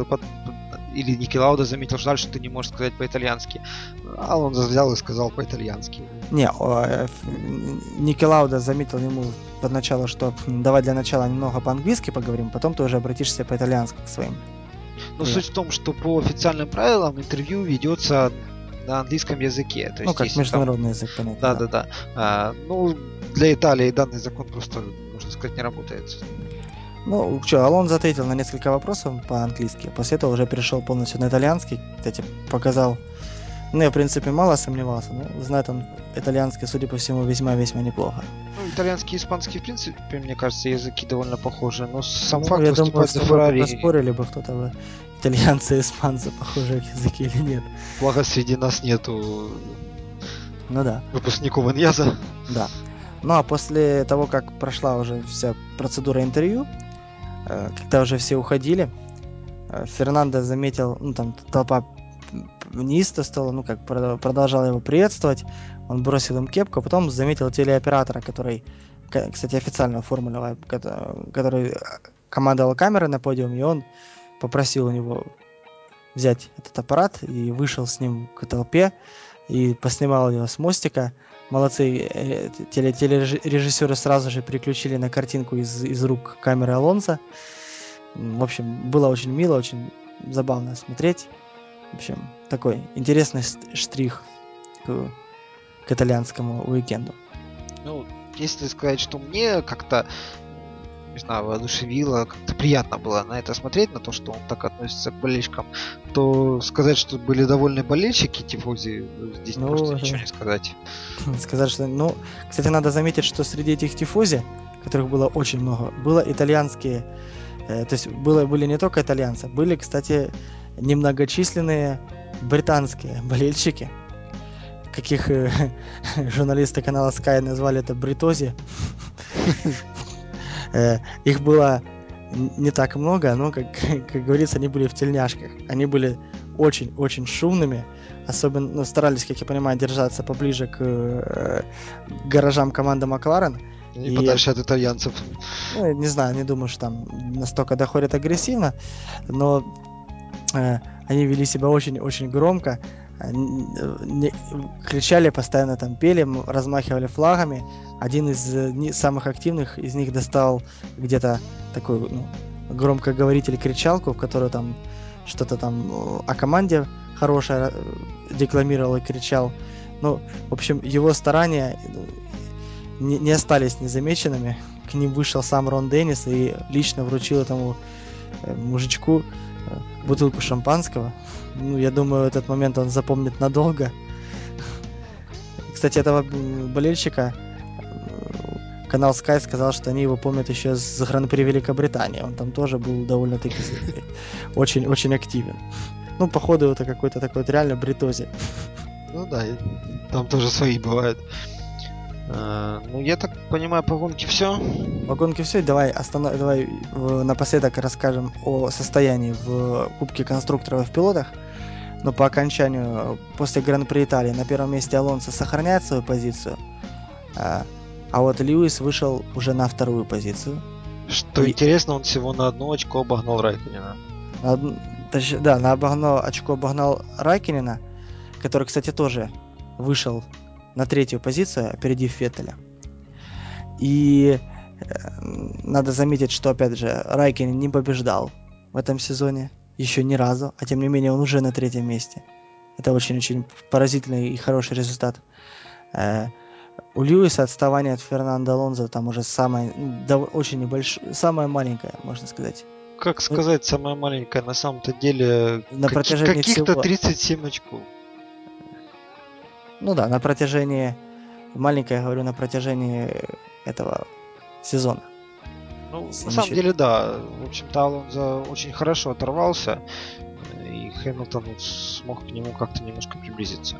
или Ники Лауда заметил, жаль, что ты не можешь сказать по-итальянски. А он взял и сказал по-итальянски. Не, э, Ники Лауда заметил ему поначалу, что давай для начала немного по-английски поговорим, потом ты уже обратишься по-итальянски к своим. Но yeah. суть в том, что по официальным правилам интервью ведется на английском языке. То ну, есть, ну, как международный там... язык, понятно. Да, да, да. да. А, ну, для Италии данный закон просто, можно сказать, не работает. Ну, что, Алонзо ответил на несколько вопросов по-английски, после этого уже перешел полностью на итальянский, кстати, показал, ну, я, в принципе, мало сомневался, но знает он итальянский, судя по всему, весьма-весьма неплохо. Ну, итальянский и испанский, в принципе, мне кажется, языки довольно похожи, но сам ну, факт я думаю, за Феррари... спорили бы кто-то бы, итальянцы и испанцы похожие языки или нет. Благо, среди нас нету ну да. Выпускников Иньяза. Да. Ну а после того, как прошла уже вся процедура интервью, Э, когда уже все уходили, э, Фернандо заметил, ну там толпа неисто стала, ну как продолжала его приветствовать, он бросил им кепку, а потом заметил телеоператора, который, кстати, официально оформленного, который командовал камерой на подиуме, и он попросил у него взять этот аппарат и вышел с ним к толпе и поснимал его с мостика. Молодцы, э, теле телережиссеры сразу же переключили на картинку из, из рук камеры Алонса. В общем, было очень мило, очень забавно смотреть. В общем, такой интересный штрих к, итальянскому уикенду. Ну, если сказать, что мне как-то не знаю, воодушевило, как-то приятно было на это смотреть, на то, что он так относится к болельщикам, то сказать, что были довольны болельщики тифози, здесь ну, просто ничего не сказать. Сказать, что... Ну, кстати, надо заметить, что среди этих тифози, которых было очень много, было итальянские... Э, то есть было, были не только итальянцы, были, кстати, немногочисленные британские болельщики, каких э, журналисты канала Sky назвали это бритози. Э, их было не так много, но, как, как говорится, они были в тельняшках. Они были очень-очень шумными, особенно ну, старались, как я понимаю, держаться поближе к э, гаражам команды Макларен. И, и подальше от итальянцев. Ну, не знаю, не думаю, что там настолько доходят агрессивно, но они вели себя очень-очень громко, не, кричали постоянно, там пели, размахивали флагами. Один из не, самых активных из них достал где-то такой ну, громкоговоритель кричалку, в которой там что-то там о команде хорошее э, декламировал и кричал. Ну, в общем, его старания не, не остались незамеченными. К ним вышел сам Рон Деннис и лично вручил этому э, мужичку э, бутылку шампанского. Ну, я думаю, этот момент он запомнит надолго. Кстати, этого болельщика канал Sky сказал, что они его помнят еще с Гран-при Великобритании. Он там тоже был довольно-таки очень-очень активен. Ну, походу, это какой-то такой вот реально бритози. Ну да, там тоже свои бывают. А, ну, я так понимаю, по гонке все. По гонке все. Давай, останов... Давай напоследок расскажем о состоянии в Кубке конструкторов в пилотах. Но по окончанию, после Гран-при Италии, на первом месте Алонсо сохраняет свою позицию. А, а вот Льюис вышел уже на вторую позицию. Что И... интересно, он всего на одно очко обогнал Райкинена. На, точнее, да, на обогнал, очко обогнал Райкинена, который, кстати, тоже вышел на третью позицию, опередив Феттеля. И э, надо заметить, что, опять же, Райкин не побеждал в этом сезоне еще ни разу, а тем не менее он уже на третьем месте. Это очень-очень поразительный и хороший результат. Э, у Льюиса отставание от Фернандо Алонзо там уже самое, да, очень небольшое, самое маленькое, можно сказать. Как сказать, самое маленькое, на самом-то деле на протяжении каких-то всего... 37 очков. Ну да, на протяжении, маленькое, я говорю, на протяжении этого сезона. Ну, на самом деле, да. В общем-то, Алонзо очень хорошо оторвался, и Хэмилтон смог к нему как-то немножко приблизиться.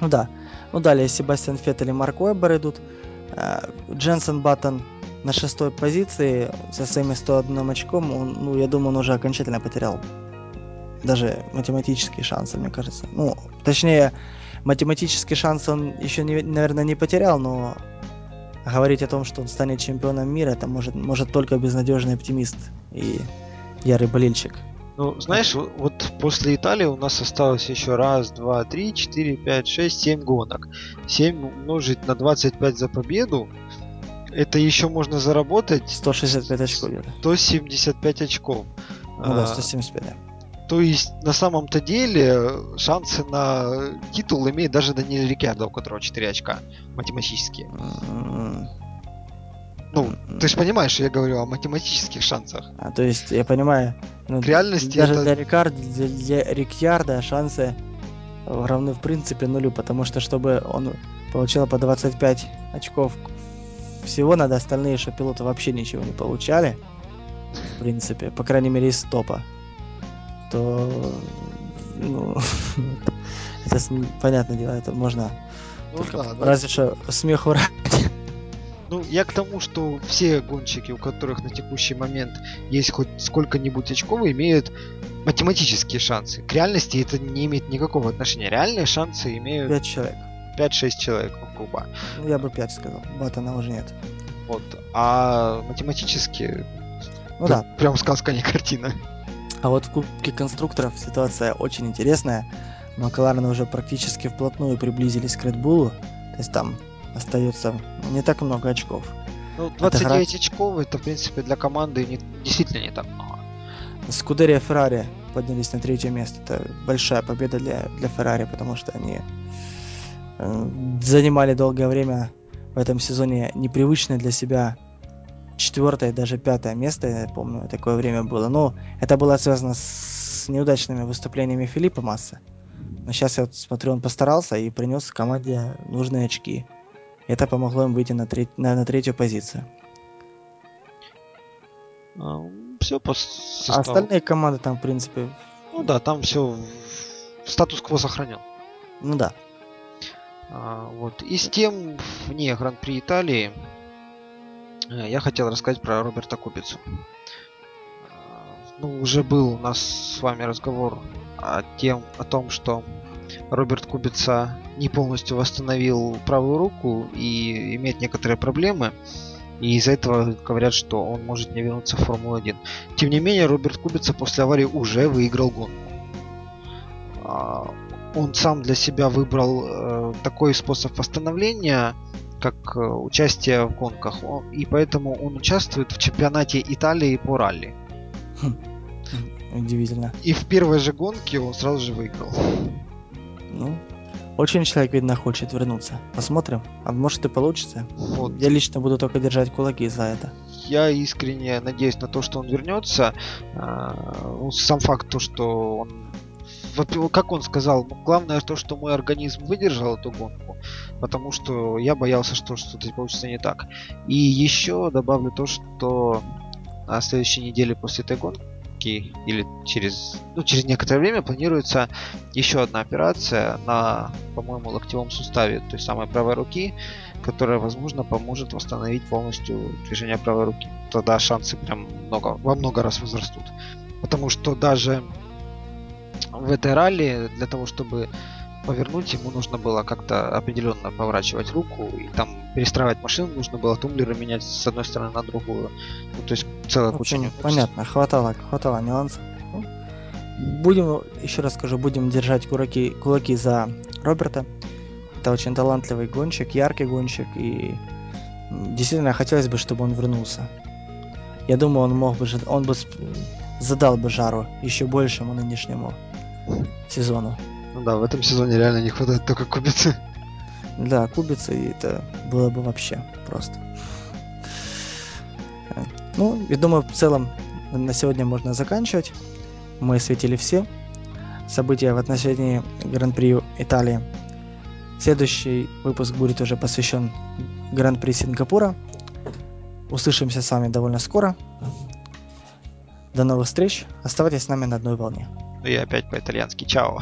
Ну да. Ну далее Себастьян Феттель и Марк Уэббер идут. Э, Дженсен Баттон на шестой позиции со своим 101 очком, он, ну, я думаю, он уже окончательно потерял даже математические шансы, мне кажется. Ну, точнее, математический шанс он еще, не, наверное, не потерял, но говорить о том, что он станет чемпионом мира, это может, может только безнадежный оптимист и ярый болельщик. Ну, знаешь, вот после Италии у нас осталось еще раз, два, три, четыре, пять, шесть, семь гонок. Семь умножить на 25 за победу, это еще можно заработать... 165 очков где-то. 175 очков. Ну да, 175, да. То есть, на самом-то деле, шансы на титул имеет даже Даниэль Рикардо, у которого 4 очка математические. Mm-hmm. Ну, ты же понимаешь, что я говорю о математических шансах. А, то есть, я понимаю, ну, в реальности даже это... для, Рикард, для, для Рикьярда шансы равны в принципе нулю, потому что чтобы он получил по 25 очков всего, надо остальные что пилоты вообще ничего не получали, в принципе, по крайней мере из топа, то ну, это понятное дело, это можно ну, да, разве да. что смеху ради. Ну, я к тому, что все гонщики, у которых на текущий момент есть хоть сколько-нибудь очков, имеют математические шансы. К реальности это не имеет никакого отношения. Реальные шансы имеют... 5 человек. 5-6 человек у клуба. Ну, я бы 5 сказал. Батона уже нет. Вот. А математически... Ну да. Прям сказка, не картина. А вот в Кубке конструкторов ситуация очень интересная. Макларены уже практически вплотную приблизились к Bull. То есть там остается не так много очков. Ну, 29 это очков это, в принципе, для команды не, действительно не так много. Скудерия Феррари поднялись на третье место. Это большая победа для, для Феррари, потому что они э, занимали долгое время в этом сезоне непривычное для себя четвертое, даже пятое место, я помню, такое время было. Но это было связано с неудачными выступлениями Филиппа Масса. Но сейчас я вот смотрю, он постарался и принес команде нужные очки. Это помогло им выйти на, треть, на, на третью позицию. А, все по составу. А остальные команды там, в принципе... Ну да, там все статус-кво сохранен. Ну да. А, вот. И с тем, вне Гран-при Италии, я хотел рассказать про Роберта Кубицу. А, ну, уже был у нас с вами разговор о, тем, о том, что Роберт Кубица не полностью восстановил правую руку и имеет некоторые проблемы. И из-за этого говорят, что он может не вернуться в Формулу-1. Тем не менее, Роберт Кубица после аварии уже выиграл гонку. А, он сам для себя выбрал э, такой способ восстановления, как э, участие в гонках. И поэтому он участвует в чемпионате Италии по ралли. Хм. Удивительно. И в первой же гонке он сразу же выиграл. Ну, очень человек, видно, хочет вернуться. Посмотрим. А может и получится. Вот. Я лично буду только держать кулаки за это. Я искренне надеюсь на то, что он вернется. А, ну, сам факт то, что он как он сказал, главное то, что мой организм выдержал эту гонку, потому что я боялся, что что-то получится не так. И еще добавлю то, что на следующей неделе после этой гонки или через, ну, через некоторое время планируется еще одна операция на, по-моему, локтевом суставе той самой правой руки, которая, возможно, поможет восстановить полностью движение правой руки. Тогда шансы прям много, во много раз возрастут. Потому что даже в этой ралли для того, чтобы повернуть, ему нужно было как-то определенно поворачивать руку, и там перестраивать машину нужно было, тумблеры менять с одной стороны на другую. Ну, то есть целая куча нюансов. Понятно, хватало, хватало нюансов. Ну, будем, еще раз скажу, будем держать кулаки, кулаки за Роберта. Это очень талантливый гонщик, яркий гонщик, и действительно хотелось бы, чтобы он вернулся. Я думаю, он мог бы, он бы задал бы жару еще большему нынешнему сезону. Ну да, в этом сезоне реально не хватает только кубицы. Да, кубицы, и это было бы вообще просто. Ну, я думаю, в целом на сегодня можно заканчивать. Мы осветили все события в отношении Гран-при Италии. Следующий выпуск будет уже посвящен Гран-при Сингапура. Услышимся с вами довольно скоро. До новых встреч. Оставайтесь с нами на одной волне. Ну и опять по-итальянски. Чао.